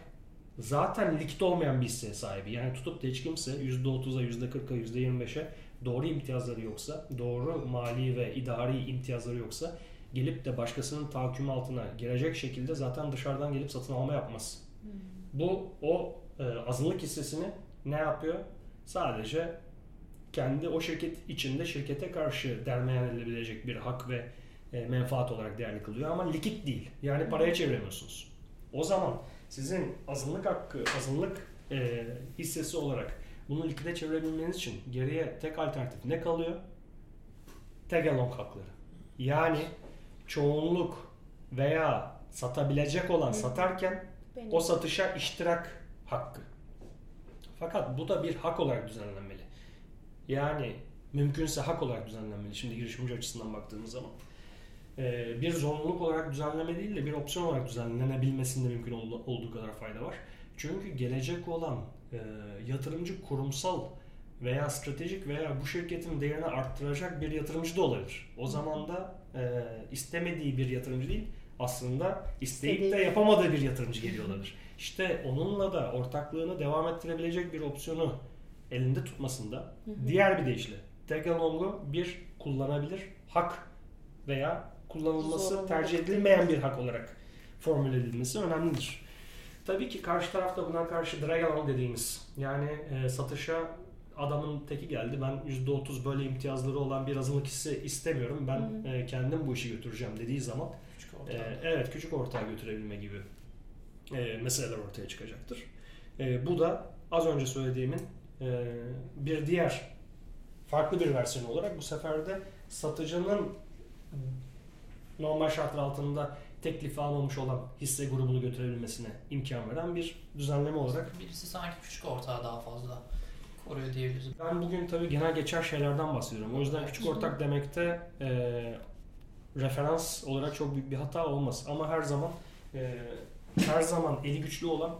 zaten likit olmayan bir hisseye sahibi. Yani tutup da hiç kimse %30'a, %40'a, %25'e doğru imtiyazları yoksa, doğru mali ve idari imtiyazları yoksa gelip de başkasının tahakkümü altına girecek şekilde zaten dışarıdan gelip satın alma yapmaz. Bu o e, azınlık hissesini ne yapıyor? Sadece kendi o şirket içinde şirkete karşı dermeyen edilebilecek bir hak ve e, menfaat olarak değerli kılıyor ama likit değil. Yani paraya çeviremiyorsunuz. O zaman sizin azınlık hakkı, azınlık e, hissesi olarak bunu likide çevirebilmeniz için geriye tek alternatif ne kalıyor? Tag along hakları. Yani çoğunluk veya satabilecek olan satarken Benim. o satışa iştirak hakkı. Fakat bu da bir hak olarak düzenlenmeli. Yani mümkünse hak olarak düzenlenmeli. Şimdi girişimci açısından baktığımız zaman. Ee, bir zorunluluk olarak düzenleme değil de bir opsiyon olarak düzenlenebilmesinde mümkün olduğu kadar fayda var. Çünkü gelecek olan e, yatırımcı kurumsal veya stratejik veya bu şirketin değerini arttıracak bir yatırımcı da olabilir. O zaman da e, istemediği bir yatırımcı değil, aslında isteyip de yapamadığı bir yatırımcı geliyor olabilir. İşte onunla da ortaklığını devam ettirebilecek bir opsiyonu elinde tutmasında diğer bir deyişle tag along'u bir kullanabilir hak veya kullanılması Zorunlu tercih edilmeyen bir hak olarak formüle edilmesi önemlidir. Tabii ki karşı tarafta buna karşı drag along dediğimiz yani e, satışa adamın teki geldi. Ben %30 böyle imtiyazları olan bir azınlık hissi istemiyorum. Ben e, kendim bu işi götüreceğim dediği zaman küçük e, evet küçük ortağa götürebilme gibi e, meseleler ortaya çıkacaktır. E, bu da az önce söylediğimin e, bir diğer farklı bir versiyon olarak bu sefer de satıcının normal şartlar altında teklif almamış olan hisse grubunu götürebilmesine imkan veren bir düzenleme olarak. Birisi sanki küçük ortağı daha fazla koruyor diyebiliriz. Ben bugün tabii genel geçer şeylerden bahsediyorum. O yüzden küçük ortak demekte e, referans olarak çok büyük bir hata olmaz. Ama her zaman e, her zaman eli güçlü olan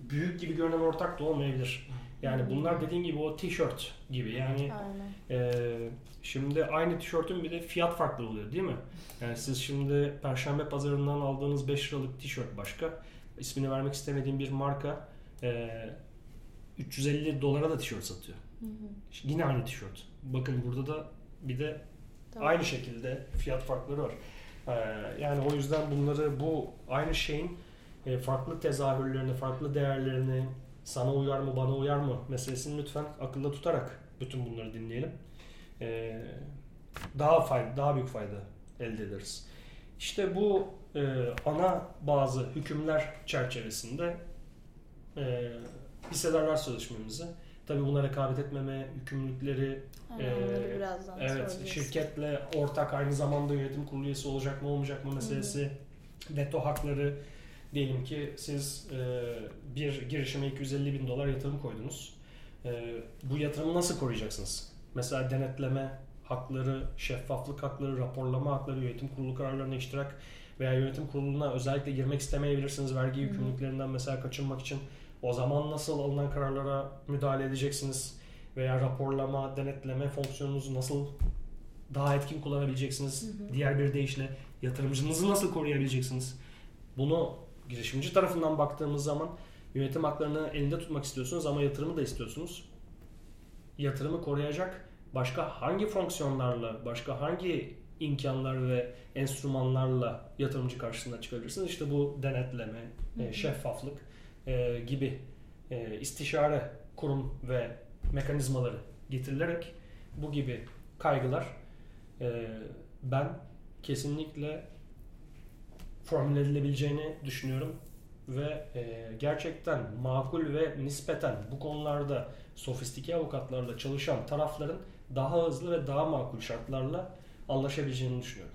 büyük gibi görünen ortak da olmayabilir. Yani bunlar dediğin gibi o tişört gibi. Yani e, şimdi aynı tişörtün bir de fiyat farklı oluyor değil mi? Yani siz şimdi Perşembe pazarından aldığınız 5 liralık tişört başka. ismini vermek istemediğim bir marka e, 350 dolara da tişört satıyor. Hı hı. Yine aynı tişört. Bakın burada da bir de tamam. aynı şekilde fiyat farkları var. Ee, yani o yüzden bunları bu aynı şeyin e, farklı tezahürlerini, farklı değerlerini sana uyar mı, bana uyar mı meselesini lütfen akılda tutarak bütün bunları dinleyelim. Ee, daha fayda, daha büyük fayda elde ederiz. İşte bu e, ana bazı hükümler çerçevesinde e, hissedarlar sözleşmemizi tabii buna rekabet etmeme yükümlülükleri e, evet şirketle ortak aynı zamanda yönetim kurulu üyesi olacak mı olmayacak mı meselesi Hı-hı. veto hakları diyelim ki siz e, bir girişime 250 bin dolar yatırım koydunuz e, bu yatırımı nasıl koruyacaksınız mesela denetleme hakları şeffaflık hakları raporlama hakları yönetim kurulu kararlarına iştirak veya yönetim kuruluna özellikle girmek istemeyebilirsiniz vergi yükümlülüklerinden mesela kaçınmak için o zaman nasıl alınan kararlara müdahale edeceksiniz? Veya raporlama, denetleme fonksiyonunuzu nasıl daha etkin kullanabileceksiniz? Hı hı. Diğer bir deyişle yatırımcınızı nasıl koruyabileceksiniz? Bunu girişimci tarafından baktığımız zaman yönetim haklarını elinde tutmak istiyorsunuz ama yatırımı da istiyorsunuz. Yatırımı koruyacak başka hangi fonksiyonlarla, başka hangi imkanlar ve enstrümanlarla yatırımcı karşısına çıkabilirsiniz? İşte bu denetleme, hı hı. şeffaflık e, gibi e, istişare kurum ve mekanizmaları getirilerek bu gibi kaygılar e, ben kesinlikle formüle edilebileceğini düşünüyorum ve e, gerçekten makul ve nispeten bu konularda sofistike avukatlarla çalışan tarafların daha hızlı ve daha makul şartlarla anlaşabileceğini düşünüyorum.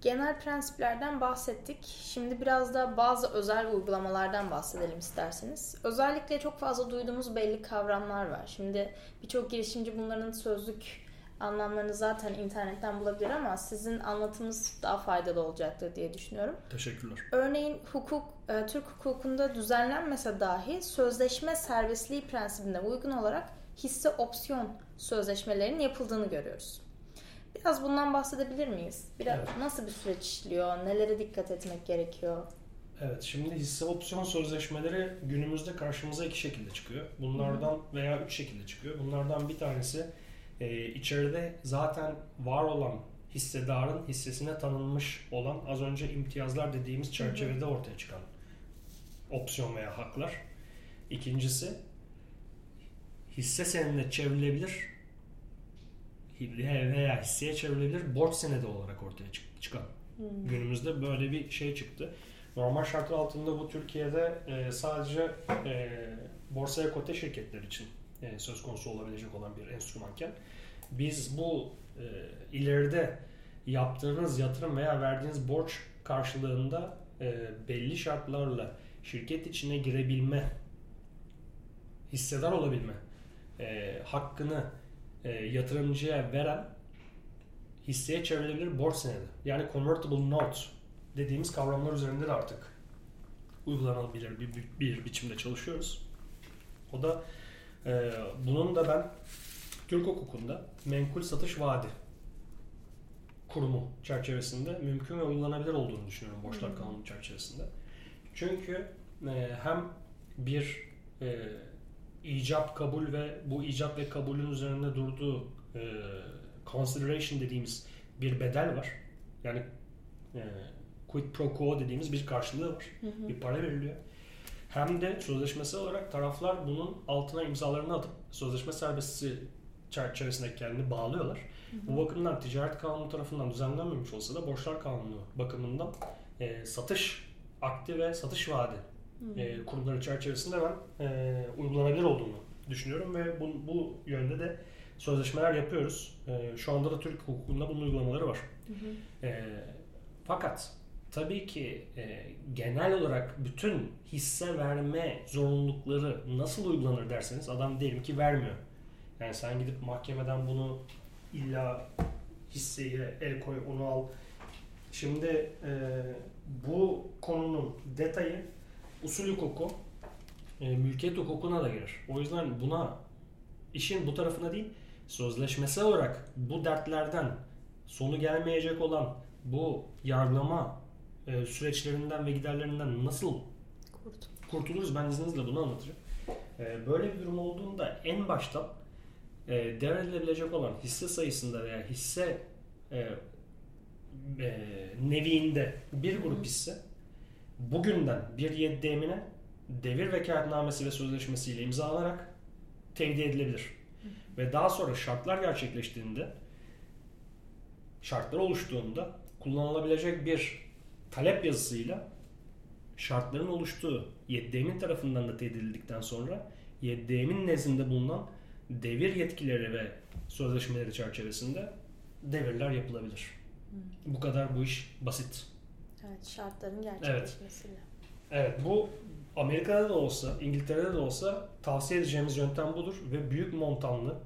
Genel prensiplerden bahsettik. Şimdi biraz da bazı özel uygulamalardan bahsedelim isterseniz. Özellikle çok fazla duyduğumuz belli kavramlar var. Şimdi birçok girişimci bunların sözlük anlamlarını zaten internetten bulabilir ama sizin anlatımınız daha faydalı olacaktır diye düşünüyorum. Teşekkürler. Örneğin hukuk, e, Türk hukukunda düzenlenmese dahi sözleşme serbestliği prensibine uygun olarak hisse opsiyon sözleşmelerinin yapıldığını görüyoruz. Biraz bundan bahsedebilir miyiz? Biraz evet. nasıl bir süreç işliyor? Nelere dikkat etmek gerekiyor? Evet, şimdi hisse opsiyon sözleşmeleri günümüzde karşımıza iki şekilde çıkıyor. Bunlardan veya üç şekilde çıkıyor. Bunlardan bir tanesi e, içeride zaten var olan hissedarın hissesine tanınmış olan az önce imtiyazlar dediğimiz çerçevede ortaya çıkan opsiyon veya haklar. İkincisi hisse senedine çevrilebilir veya hisseye çevrilebilir borç senedi olarak ortaya çıkan hmm. günümüzde böyle bir şey çıktı. Normal şartlar altında bu Türkiye'de e, sadece e, borsaya kote şirketler için e, söz konusu olabilecek olan bir enstrümanken biz bu e, ileride yaptığınız yatırım veya verdiğiniz borç karşılığında e, belli şartlarla şirket içine girebilme, hissedar olabilme e, hakkını e, yatırımcıya veren hisseye çevrilebilir borç senedi. Yani convertible note dediğimiz kavramlar üzerinde de artık uygulanabilir bir, bir, bir biçimde çalışıyoruz. O da e, bunun da ben Türk hukukunda menkul satış vaadi kurumu çerçevesinde mümkün ve uygulanabilir olduğunu düşünüyorum borçlar Hı. kanunu çerçevesinde. Çünkü e, hem bir e, icap kabul ve bu icap ve kabulün üzerinde durduğu e, consideration dediğimiz bir bedel var. Yani e, quid pro quo dediğimiz bir karşılığı var. Hı hı. Bir para veriliyor. Hem de sözleşmesi olarak taraflar bunun altına imzalarını atıp sözleşme serbestisi çerçevesinde kendini bağlıyorlar. Bu bakımdan ticaret kanunu tarafından düzenlenmemiş olsa da borçlar kanunu bakımından e, satış akti ve satış vaadi Hı. e, kurumları çerçevesinde ben e, uygulanabilir olduğunu düşünüyorum ve bu, bu yönde de sözleşmeler yapıyoruz. E, şu anda da Türk hukukunda bunun uygulamaları var. Hı hı. E, fakat tabii ki e, genel olarak bütün hisse verme zorunlulukları nasıl uygulanır derseniz adam diyelim ki vermiyor. Yani sen gidip mahkemeden bunu illa hisseye el koy onu al. Şimdi e, bu konunun detayı usul hukuku, e, mülkiyet hukukuna da girer. O yüzden buna işin bu tarafına değil, sözleşmesel olarak bu dertlerden sonu gelmeyecek olan bu yargılama e, süreçlerinden ve giderlerinden nasıl Kurt. kurtuluruz ben izninizle bunu anlatacağım. E, böyle bir durum olduğunda en baştan e, devredilebilecek olan hisse sayısında veya hisse e, e, neviinde bir grup hisse bugünden bir yeddemine devir vekaletnamesi ve sözleşmesiyle imzalanarak tevdi edilebilir. Ve daha sonra şartlar gerçekleştiğinde şartlar oluştuğunda kullanılabilecek bir talep yazısıyla şartların oluştuğu yeddemin tarafından da edildikten sonra yeddemin nezdinde bulunan devir yetkileri ve sözleşmeleri çerçevesinde devirler yapılabilir. Bu kadar bu iş basit. Evet şartların gerçekleşmesiyle. Evet bu Amerika'da da olsa, İngiltere'de de olsa tavsiye edeceğimiz yöntem budur ve büyük montanlı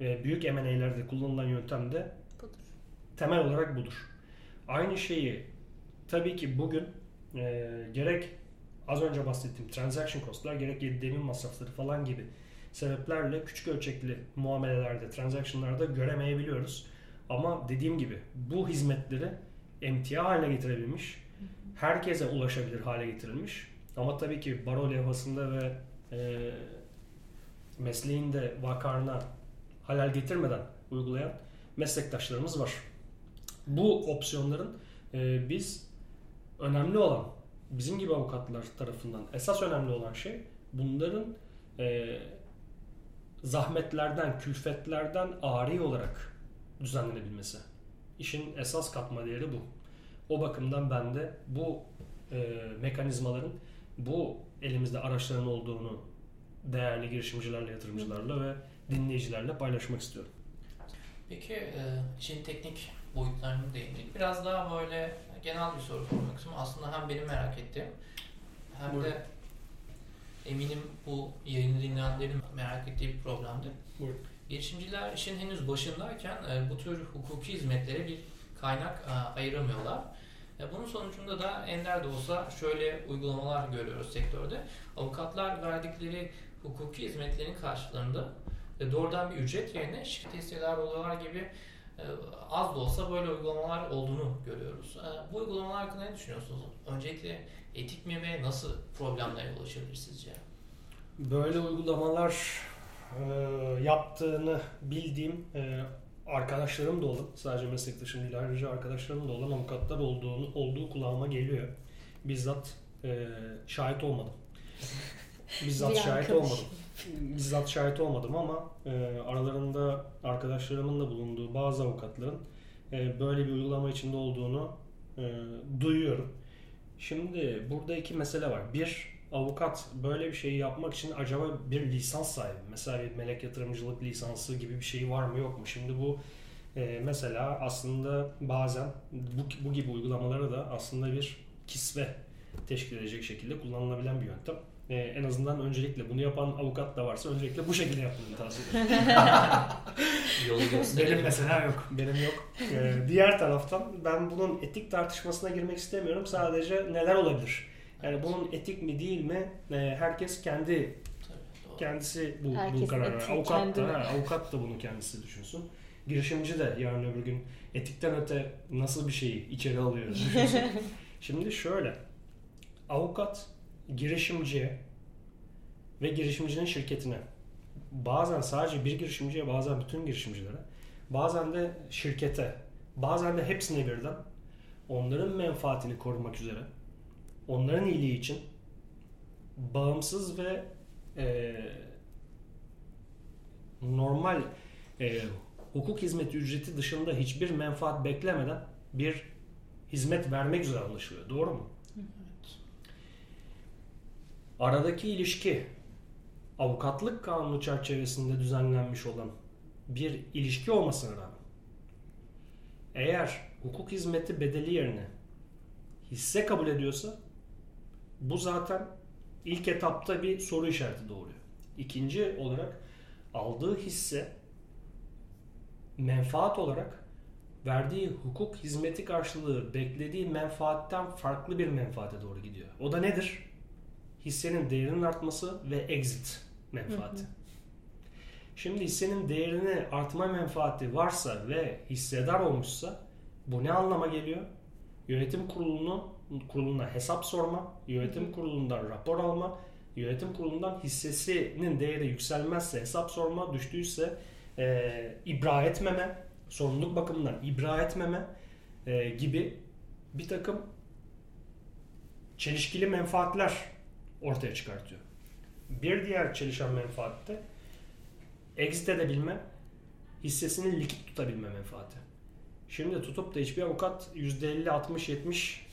ve büyük M&A'lerde kullanılan yöntem de Budur. temel olarak budur. Aynı şeyi tabii ki bugün e, gerek az önce bahsettiğim transaction costlar gerek demin masrafları falan gibi sebeplerle küçük ölçekli muamelelerde, transactionlarda göremeyebiliyoruz. Ama dediğim gibi bu hizmetleri emtia haline getirebilmiş, herkese ulaşabilir hale getirilmiş. Ama tabii ki baro levhasında ve e, mesleğin vakarına halal getirmeden uygulayan meslektaşlarımız var. Bu opsiyonların e, biz önemli olan bizim gibi avukatlar tarafından esas önemli olan şey bunların e, zahmetlerden, külfetlerden ari olarak düzenlenebilmesi. İşin esas katma değeri bu. O bakımdan ben de bu e, mekanizmaların bu elimizde araçların olduğunu değerli girişimcilerle, yatırımcılarla ve dinleyicilerle paylaşmak istiyorum. Peki e, işin teknik boyutlarını değindik. Biraz daha böyle genel bir soru sormak istiyorum. Aslında hem benim merak ettiğim hem Buyurun. de eminim bu yayını dinleyenlerin merak ettiği bir problemdi. Buyurun. Girişimciler işin henüz başındayken e, bu tür hukuki hizmetlere bir kaynak e, ayıramıyorlar. E, Bunun sonucunda da ender de olsa şöyle uygulamalar görüyoruz sektörde. Avukatlar verdikleri hukuki hizmetlerin karşılığında doğrudan bir ücret yerine şirket hisseler oluyorlar gibi az da olsa böyle uygulamalar olduğunu görüyoruz. E, Bu uygulamalar hakkında ne düşünüyorsunuz? Öncelikle etik mi ve nasıl problemlere ulaşabilir sizce? Böyle uygulamalar e, yaptığını bildiğim e, arkadaşlarım da olan, sadece meslektaşım değil ayrıca arkadaşlarım da olan avukatlar olduğunu olduğu kulağıma geliyor. Bizzat e, şahit olmadım. Bizzat şahit olmadım. Bizzat şahit olmadım ama e, aralarında arkadaşlarımın da bulunduğu bazı avukatların e, böyle bir uygulama içinde olduğunu e, duyuyorum. Şimdi burada iki mesele var. Bir, avukat böyle bir şeyi yapmak için acaba bir lisans sahibi. Mesela bir melek yatırımcılık lisansı gibi bir şey var mı yok mu? Şimdi bu e, mesela aslında bazen bu, bu gibi uygulamalara da aslında bir kisve teşkil edecek şekilde kullanılabilen bir yöntem. e, en azından öncelikle bunu yapan avukat da varsa öncelikle bu şekilde yapmanı tavsiye ederim. Yolu Benim mesela yok. Benim yok. Ee, diğer taraftan ben bunun etik tartışmasına girmek istemiyorum. Sadece neler olabilir? Yani bunun etik mi değil mi? Ee, herkes kendi kendisi bu, bu kararı. Avukat kendine. da, ha, avukat da bunu kendisi düşünsün. Girişimci de yarın öbür gün etikten öte nasıl bir şeyi içeri alıyor düşünsün. Şimdi şöyle. Avukat girişimciye ve girişimcinin şirketine bazen sadece bir girişimciye bazen bütün girişimcilere bazen de şirkete bazen de hepsine birden onların menfaatini korumak üzere onların iyiliği için bağımsız ve e, normal e, hukuk hizmeti ücreti dışında hiçbir menfaat beklemeden bir hizmet vermek üzere anlaşılıyor. Doğru mu? Aradaki ilişki avukatlık kanunu çerçevesinde düzenlenmiş olan bir ilişki olmasına rağmen eğer hukuk hizmeti bedeli yerine hisse kabul ediyorsa bu zaten ilk etapta bir soru işareti doğuruyor. İkinci olarak aldığı hisse menfaat olarak verdiği hukuk hizmeti karşılığı beklediği menfaatten farklı bir menfaate doğru gidiyor. O da nedir? Hissenin değerinin artması ve exit menfaati. Hı hı. Şimdi hissenin değerini artma menfaati varsa ve hissedar olmuşsa bu ne anlama geliyor? Yönetim kurulunu kuruluna hesap sorma, yönetim kurulundan rapor alma, yönetim kurulundan hissesinin değeri yükselmezse hesap sorma, düştüyse e, ibra etmeme, sorumluluk bakımından ibra etmeme e, gibi bir takım çelişkili menfaatler ortaya çıkartıyor. Bir diğer çelişen menfaat de exit edebilme, hissesini likit tutabilme menfaati. Şimdi tutup da hiçbir avukat %50, 60, 70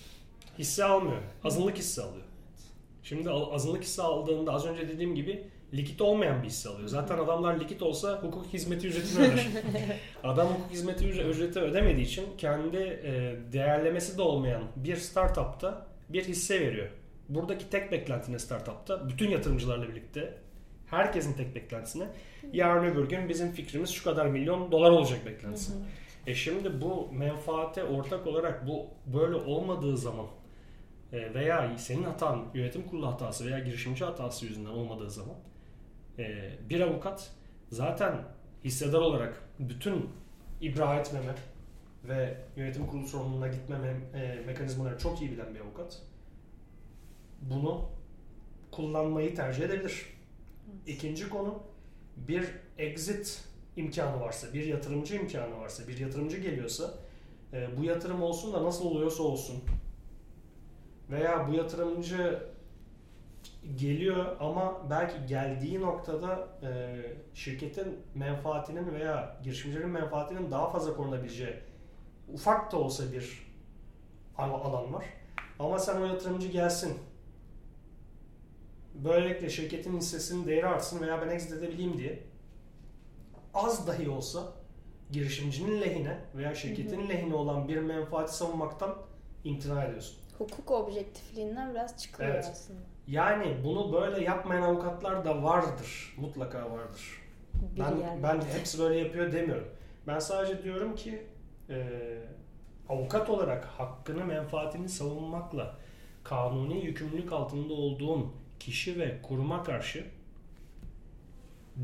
hisse almıyor. Azınlık hisse alıyor. Şimdi azınlık hisse aldığında az önce dediğim gibi likit olmayan bir hisse alıyor. Zaten adamlar likit olsa hukuk hizmeti ücretini öder. Adam hukuk hizmeti ücre- ücreti ödemediği için kendi değerlemesi de olmayan bir startupta bir hisse veriyor. Buradaki tek beklentine startupta bütün yatırımcılarla birlikte herkesin tek beklentisine yarın öbür gün bizim fikrimiz şu kadar milyon dolar olacak beklentisi. E şimdi bu menfaate ortak olarak bu böyle olmadığı zaman e, veya senin hatan yönetim kurulu hatası veya girişimci hatası yüzünden olmadığı zaman e, bir avukat zaten hissedar olarak bütün ibra etmeme ve yönetim kurulu sorumluluğuna gitmeme e, mekanizmaları çok iyi bilen bir avukat bunu kullanmayı tercih edebilir. İkinci konu bir exit imkanı varsa, bir yatırımcı imkanı varsa, bir yatırımcı geliyorsa e, bu yatırım olsun da nasıl oluyorsa olsun veya bu yatırımcı geliyor ama belki geldiği noktada e, şirketin menfaatinin veya girişimcilerin menfaatinin daha fazla korunabileceği ufak da olsa bir al- alan var. Ama sen o yatırımcı gelsin. Böylelikle şirketin hissesinin değeri artsın veya ben exit edebileyim diye az dahi olsa girişimcinin lehine veya şirketin lehine olan bir menfaati savunmaktan imtina ediyorsun. Hukuk objektifliğinden biraz çıkıyor Evet. aslında. Yani bunu böyle yapmayan avukatlar da vardır. Mutlaka vardır. Bir Ben, yerde. ben hepsi böyle yapıyor demiyorum. Ben sadece diyorum ki e, avukat olarak hakkını, menfaatini savunmakla kanuni yükümlülük altında olduğun kişi ve kuruma karşı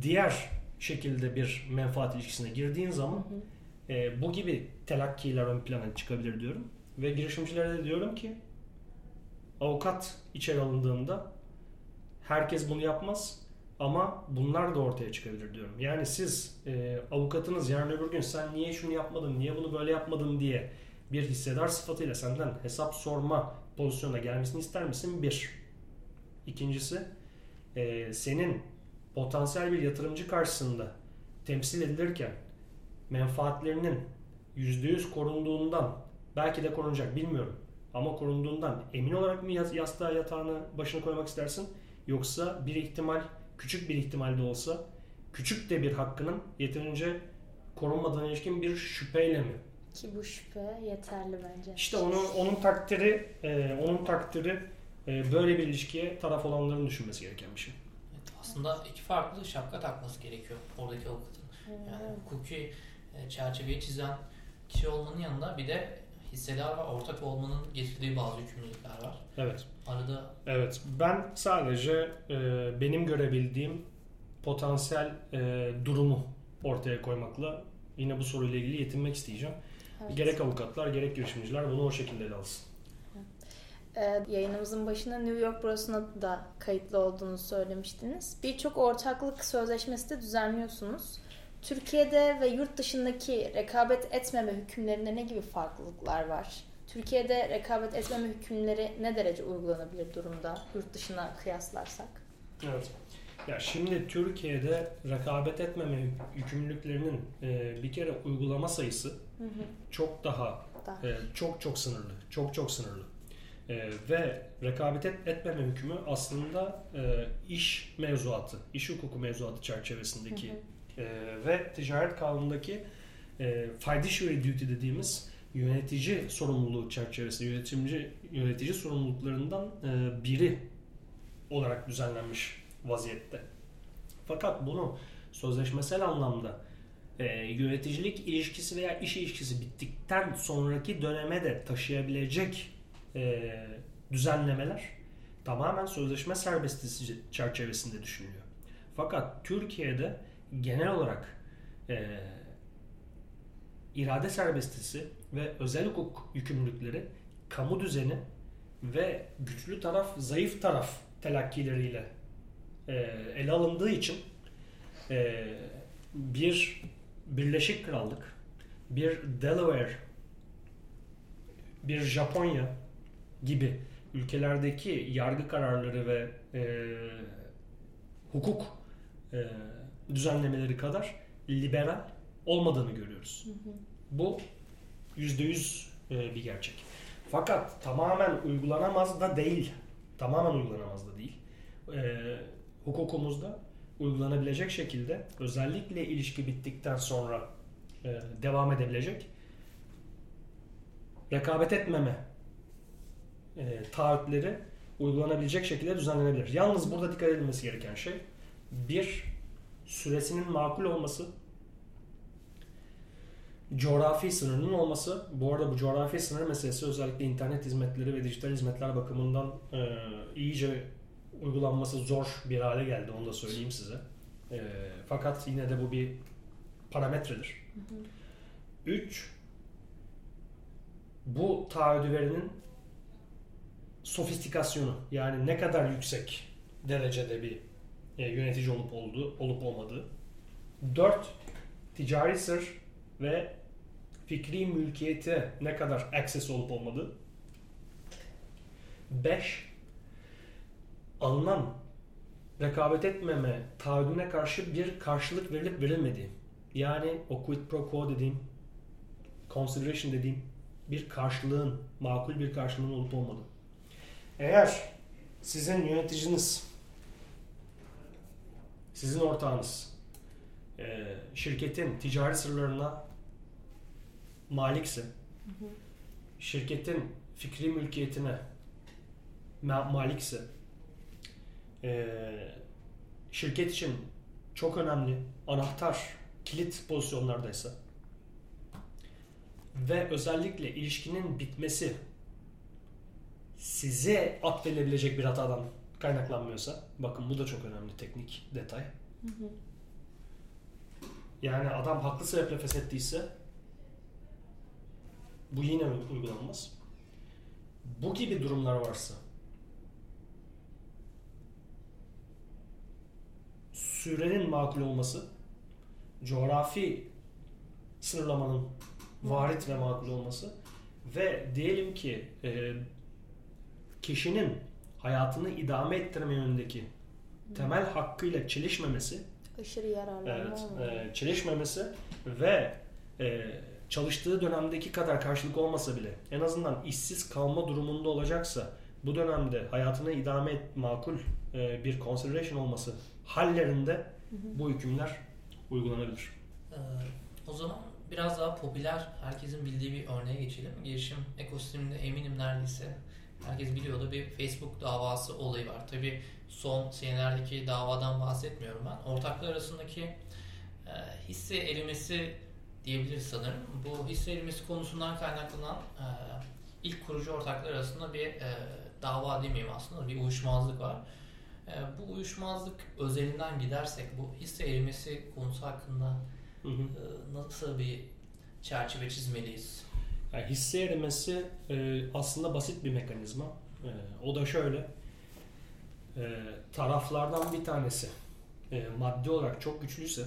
diğer şekilde bir menfaat ilişkisine girdiğin zaman Hı hı. e, bu gibi telakkiler ön plana çıkabilir diyorum. Ve girişimcilere de diyorum ki avukat içeri alındığında herkes bunu yapmaz ama bunlar da ortaya çıkabilir diyorum. Yani siz e, avukatınız yarın öbür gün sen niye şunu yapmadın, niye bunu böyle yapmadın diye bir hissedar sıfatıyla senden hesap sorma pozisyona gelmesini ister misin? Bir. İkincisi e, senin potansiyel bir yatırımcı karşısında temsil edilirken menfaatlerinin %100 korunduğundan belki de korunacak bilmiyorum ama korunduğundan emin olarak mı yas- yastığa yatağını başına koymak istersin yoksa bir ihtimal küçük bir ihtimal de olsa küçük de bir hakkının yeterince korunmadığına ilişkin bir şüpheyle mi? Ki bu şüphe yeterli bence. İşte onun onun takdiri e, onun takdiri böyle bir ilişkiye taraf olanların düşünmesi gereken bir şey. Evet, aslında iki farklı şapka takması gerekiyor oradaki avukatın. Yani hukuki e, çerçeveyi çizen kişi olmanın yanında bir de hissedar ve ortak olmanın getirdiği bazı yükümlülükler var. Evet. Arada Evet. Ben sadece e, benim görebildiğim potansiyel e, durumu ortaya koymakla yine bu soruyla ilgili yetinmek isteyeceğim. Evet. Gerek avukatlar gerek girişimciler bunu o şekilde ele alsın. Ee, yayınımızın başında New York Bürosu'na da kayıtlı olduğunu söylemiştiniz. Birçok ortaklık sözleşmesi de düzenliyorsunuz. Türkiye'de ve yurt dışındaki rekabet etmeme hükümlerinde ne gibi farklılıklar var? Türkiye'de rekabet etmeme hükümleri ne derece uygulanabilir durumda yurt dışına kıyaslarsak? Evet. Ya şimdi Türkiye'de rekabet etmeme yükümlülüklerinin e, bir kere uygulama sayısı Hı hı. çok daha Daha. e, çok çok sınırlı. Çok çok sınırlı. E, ve rekabet et, etmeme hükmü aslında e, iş mevzuatı, iş hukuku mevzuatı çerçevesindeki Hı hı. e, ve ticaret kanunundaki e, fiduciary duty dediğimiz yönetici sorumluluğu çerçevesinde yönetimci yönetici sorumluluklarından e, biri olarak düzenlenmiş vaziyette. Fakat bunu sözleşmesel anlamda e, yöneticilik ilişkisi veya iş ilişkisi bittikten sonraki döneme de taşıyabilecek e, düzenlemeler tamamen sözleşme serbestisi çerçevesinde düşünülüyor. Fakat Türkiye'de genel olarak e, irade serbestisi ve özel hukuk yükümlülükleri kamu düzeni ve güçlü taraf, zayıf taraf telakkileriyle e, ele alındığı için e, bir Birleşik Krallık, bir Delaware, bir Japonya gibi ülkelerdeki yargı kararları ve e, hukuk e, düzenlemeleri kadar liberal olmadığını görüyoruz. Hı hı. Bu yüzde yüz e, bir gerçek. Fakat tamamen uygulanamaz da değil. Tamamen uygulanamaz da değil. E, hukukumuzda uygulanabilecek şekilde özellikle ilişki bittikten sonra e, devam edebilecek rekabet etmeme e, taahhütleri uygulanabilecek şekilde düzenlenebilir. Yalnız burada dikkat edilmesi gereken şey bir süresinin makul olması coğrafi sınırının olması. Bu arada bu coğrafi sınır meselesi özellikle internet hizmetleri ve dijital hizmetler bakımından e, iyice uygulanması zor bir hale geldi. Onu da söyleyeyim size. E, fakat yine de bu bir parametredir. Hı hı. 3. Bu taahhüdü verenin sofistikasyonu yani ne kadar yüksek derecede bir e, yönetici olup olduğu, olup olmadığı. 4. Ticari sır ve fikri mülkiyete ne kadar access olup olmadığı. 5. Alınan rekabet etmeme taahhüdüne karşı bir karşılık verilip verilmediği. Yani o quid pro quo dediğim, consideration dediğim bir karşılığın, makul bir karşılığın olup olmadığı. Eğer sizin yöneticiniz, sizin ortağınız e, şirketin ticari sırlarına malikse, şirketin fikri mülkiyetine ma- malikse, e, şirket için çok önemli anahtar, kilit pozisyonlardaysa ve özellikle ilişkinin bitmesi size atfedilebilecek bir hatadan kaynaklanmıyorsa, bakın bu da çok önemli teknik detay. Hı hı. Yani adam haklı sebeple feshettiyse bu yine uygulanmaz. Bu gibi durumlar varsa sürenin makul olması, coğrafi sınırlamanın varit ve makul olması ve diyelim ki e, kişinin hayatını idame ettirme yönündeki temel hakkıyla çelişmemesi Aşırı yararlanma Evet, e, çelişmemesi ve e, çalıştığı dönemdeki kadar karşılık olmasa bile en azından işsiz kalma durumunda olacaksa bu dönemde hayatını idame et makul e, bir consideration olması hallerinde Hı hı. bu hükümler uygulanabilir. Ee, o zaman biraz daha popüler, herkesin bildiği bir örneğe geçelim. Girişim ekosisteminde eminim neredeyse herkes biliyordu bir Facebook davası olayı var. Tabi son senelerdeki davadan bahsetmiyorum ben. Ortaklar arasındaki e, hisse erimesi diyebiliriz sanırım. Bu hisse erimesi konusundan kaynaklanan e, ilk kurucu ortaklar arasında bir e, dava demeyeyim aslında bir uyuşmazlık var. E, bu uyuşmazlık özelinden gidersek bu hisse erimesi konusu hakkında Hı hı. e, nasıl bir çerçeve çizmeliyiz? Yani hisse erimesi e, aslında basit bir mekanizma. E, o da şöyle. E, taraflardan bir tanesi e, maddi olarak çok güçlüyse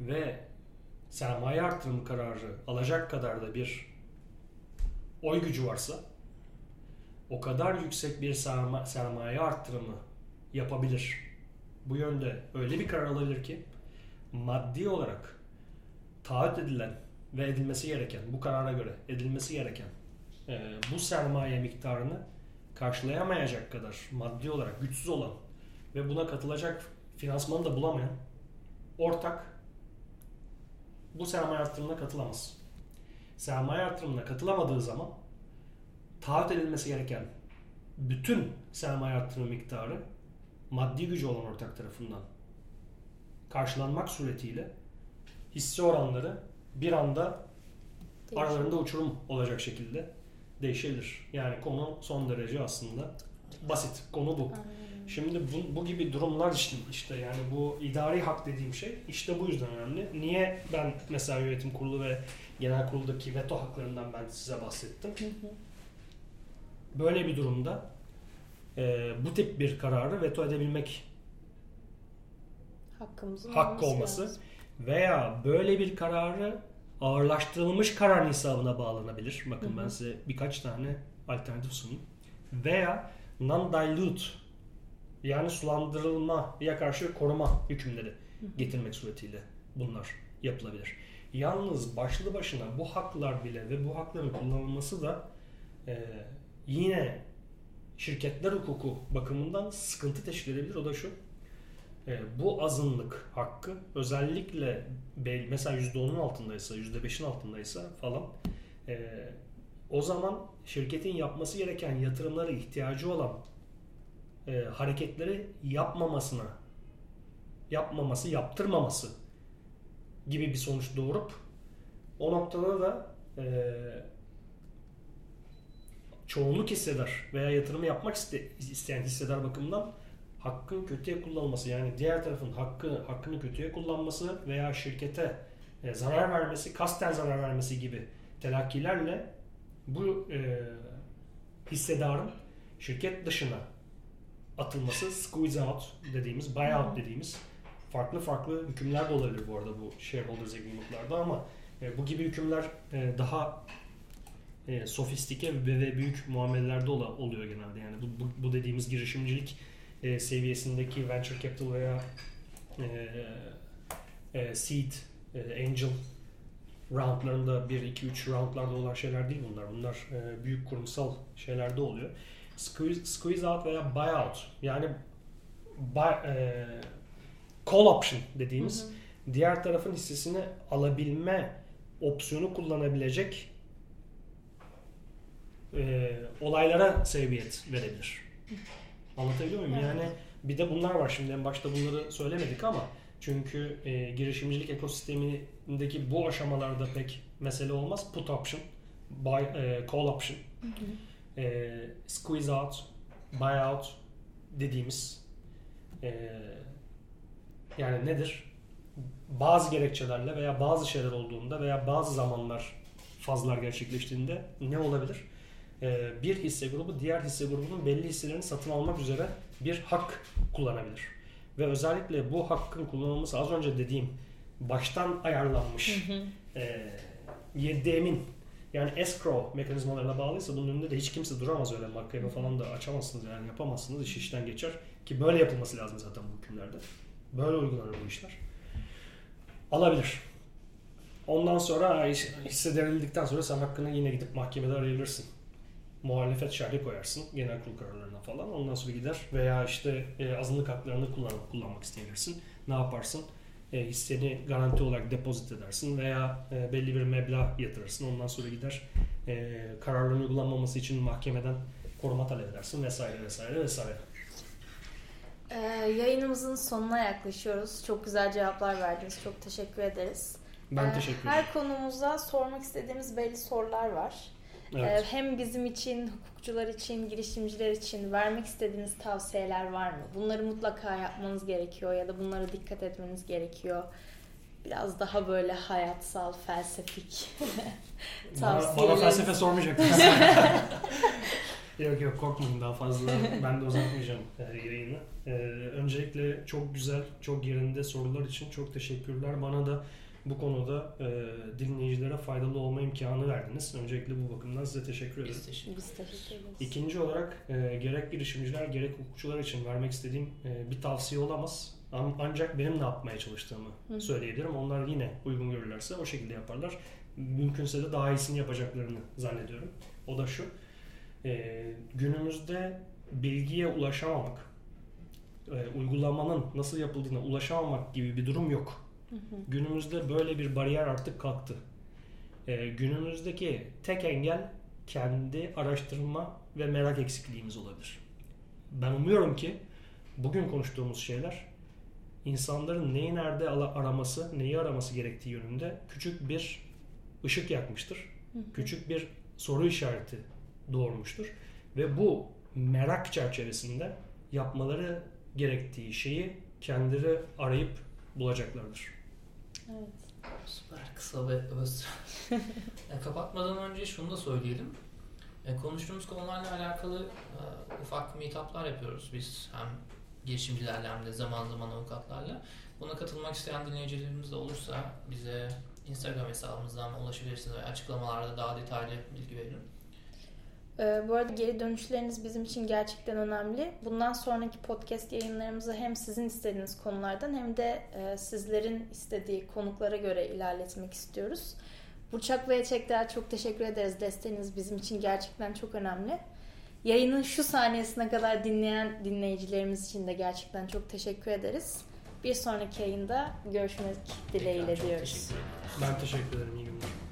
ve sermaye artırım kararı alacak kadar da bir oy gücü varsa o kadar yüksek bir serma, sermaye arttırımı yapabilir. Bu yönde öyle bir karar alabilir ki maddi olarak taahhüt edilen ve edilmesi gereken, bu karara göre edilmesi gereken e, bu sermaye miktarını karşılayamayacak kadar maddi olarak güçsüz olan ve buna katılacak finansmanı da bulamayan ortak bu sermaye artırımına katılamaz. Sermaye artırımına katılamadığı zaman taahhüt edilmesi gereken bütün sermaye artırımı miktarı maddi gücü olan ortak tarafından karşılanmak suretiyle hisse oranları bir anda aralarında uçurum olacak şekilde değişebilir. Yani konu son derece aslında basit. Konu bu. Şimdi bu, bu gibi durumlar işte, işte yani bu idari hak dediğim şey işte bu yüzden önemli. Niye ben mesela yönetim kurulu ve genel kuruldaki veto haklarından ben size bahsettim. Böyle bir durumda e, bu tip bir kararı veto edebilmek Hakkımızın Hakkı olması olması. lazım. Veya böyle bir kararı ağırlaştırılmış karar hesabına bağlanabilir. Bakın Hı hı. ben size birkaç tane alternatif sunayım. Veya non-dilute yani sulandırılmaya karşı koruma hükümleri getirmek suretiyle bunlar yapılabilir. Yalnız başlı başına bu haklar bile ve bu hakların kullanılması da e, yine şirketler hukuku bakımından sıkıntı teşkil edebilir. O da şu. E, bu azınlık hakkı özellikle mesela %10'un altındaysa, %5'in altındaysa falan e, o zaman şirketin yapması gereken yatırımları ihtiyacı olan e, hareketleri yapmamasına yapmaması, yaptırmaması gibi bir sonuç doğurup o noktada da e, çoğunluk hissedar veya yatırımı yapmak iste- isteyen hissedar bakımından hakkın kötüye kullanılması yani diğer tarafın hakkı hakkını kötüye kullanması veya şirkete e, zarar vermesi, kasten zarar vermesi gibi telakkilerle bu e, hissedarın şirket dışına atılması squeeze out dediğimiz, buyout dediğimiz farklı farklı hükümler de olabilir bu arada bu shareholders agreement'larda ama e, bu gibi hükümler e, daha e, sofistike ve, büyük muamelelerde oluyor genelde. Yani bu, bu, bu dediğimiz girişimcilik e, seviyesindeki venture capital veya e, e, seed, e, angel roundlarında 1, 2, 3 roundlarda olan şeyler değil bunlar. Bunlar e, büyük kurumsal şeylerde oluyor. Squeeze, squeeze out veya buyout yani buy, e, call option dediğimiz Hı hı. diğer tarafın hissesini alabilme opsiyonu kullanabilecek e, olaylara sebebiyet verebilir. Anlatabiliyor muyum? Evet. Yani bir de bunlar var şimdi en başta bunları söylemedik ama çünkü e, girişimcilik ekosistemindeki bu aşamalarda pek mesele olmaz. Put option, buy, e, call option, Hı hı. e, squeeze out, buyout dediğimiz e, yani nedir? Bazı gerekçelerle veya bazı şeyler olduğunda veya bazı zamanlar fazlar gerçekleştiğinde ne olabilir? E, bir hisse grubu diğer hisse grubunun belli hisselerini satın almak üzere bir hak kullanabilir. Ve özellikle bu hakkın kullanılması az önce dediğim baştan ayarlanmış e, yeddemin yani escrow mekanizmalarına bağlıysa bunun önünde de hiç kimse duramaz öyle makkebe falan da açamazsınız yani yapamazsınız iş işten geçer ki böyle yapılması lazım zaten bu hükümlerde. Böyle uygulanır bu işler. Alabilir. Ondan sonra iş- hisse devrildikten sonra sen hakkını yine gidip mahkemede arayabilirsin. Muhalefet şerhi koyarsın genel kurul kararlarına falan. Ondan sonra gider veya işte e, azınlık haklarını kullan, kullanmak isteyebilirsin. Ne yaparsın? E, hisseni garanti olarak depozit edersin veya e, belli bir meblağ yatırırsın. Ondan sonra gider e, kararların uygulanmaması için mahkemeden koruma talep edersin vesaire vesaire vesaire. Ee, yayınımızın sonuna yaklaşıyoruz. Çok güzel cevaplar verdiniz. Çok teşekkür ederiz. Ben Ee, teşekkür ederim. Her konumuza sormak istediğimiz belli sorular var. Ee, Evet. hem bizim için, hukukçular için, girişimciler için vermek istediğiniz tavsiyeler var mı? Bunları mutlaka yapmanız gerekiyor ya da bunlara dikkat etmeniz gerekiyor. Biraz daha böyle hayatsal, felsefik Bana, bana felsefe sormayacaktınız. yok yok korkmayın daha fazla ben de uzatmayacağım yayını. E, öncelikle çok güzel, çok yerinde sorular için çok teşekkürler. Bana da bu konuda e, dinleyicilere faydalı olma imkanı verdiniz. Öncelikle bu bakımdan size teşekkür ederim. Biz teşekkür Biz teşekkür ederiz. İkinci olarak e, gerek girişimciler gerek hukukçular için vermek istediğim e, bir tavsiye olamaz. An- Ancak benim ne yapmaya çalıştığımı Hı. söyleyebilirim. Onlar yine uygun görürlerse o şekilde yaparlar. Mümkünse de daha iyisini yapacaklarını zannediyorum. O da şu. e, günümüzde bilgiye ulaşamamak, e, uygulamanın nasıl yapıldığına ulaşamamak gibi bir durum yok. Hı hı. Günümüzde böyle bir bariyer artık kalktı. Ee, günümüzdeki tek engel kendi araştırma ve merak eksikliğimiz olabilir. Ben umuyorum ki bugün konuştuğumuz şeyler insanların neyi nerede araması, neyi araması gerektiği yönünde küçük bir ışık yakmıştır. Hı hı. Küçük bir soru işareti doğurmuştur. Ve bu merak çerçevesinde yapmaları gerektiği şeyi kendileri arayıp bulacaklardır. Evet. Süper kısa ve öz. Ya, kapatmadan önce şunu da söyleyelim. E, konuştuğumuz konularla alakalı e, ufak meetuplar yapıyoruz biz hem girişimcilerle hem de zaman zaman avukatlarla. Buna katılmak isteyen dinleyicilerimiz de olursa bize Instagram hesabımızdan ulaşabilirsiniz ve açıklamalarda daha detaylı bilgi veririm. Ee, bu arada geri dönüşleriniz bizim için gerçekten önemli. Bundan sonraki podcast yayınlarımızı hem sizin istediğiniz konulardan hem de e, sizlerin istediği konuklara göre ilerletmek istiyoruz. Burçak ve Eçekler çok teşekkür ederiz. Desteğiniz bizim için gerçekten çok önemli. Yayının şu saniyesine kadar dinleyen dinleyicilerimiz için de gerçekten çok teşekkür ederiz. Bir sonraki yayında görüşmek dileğiyle Tekrar diyoruz. teşekkür ederim. Ben teşekkür ederim. İyi günler.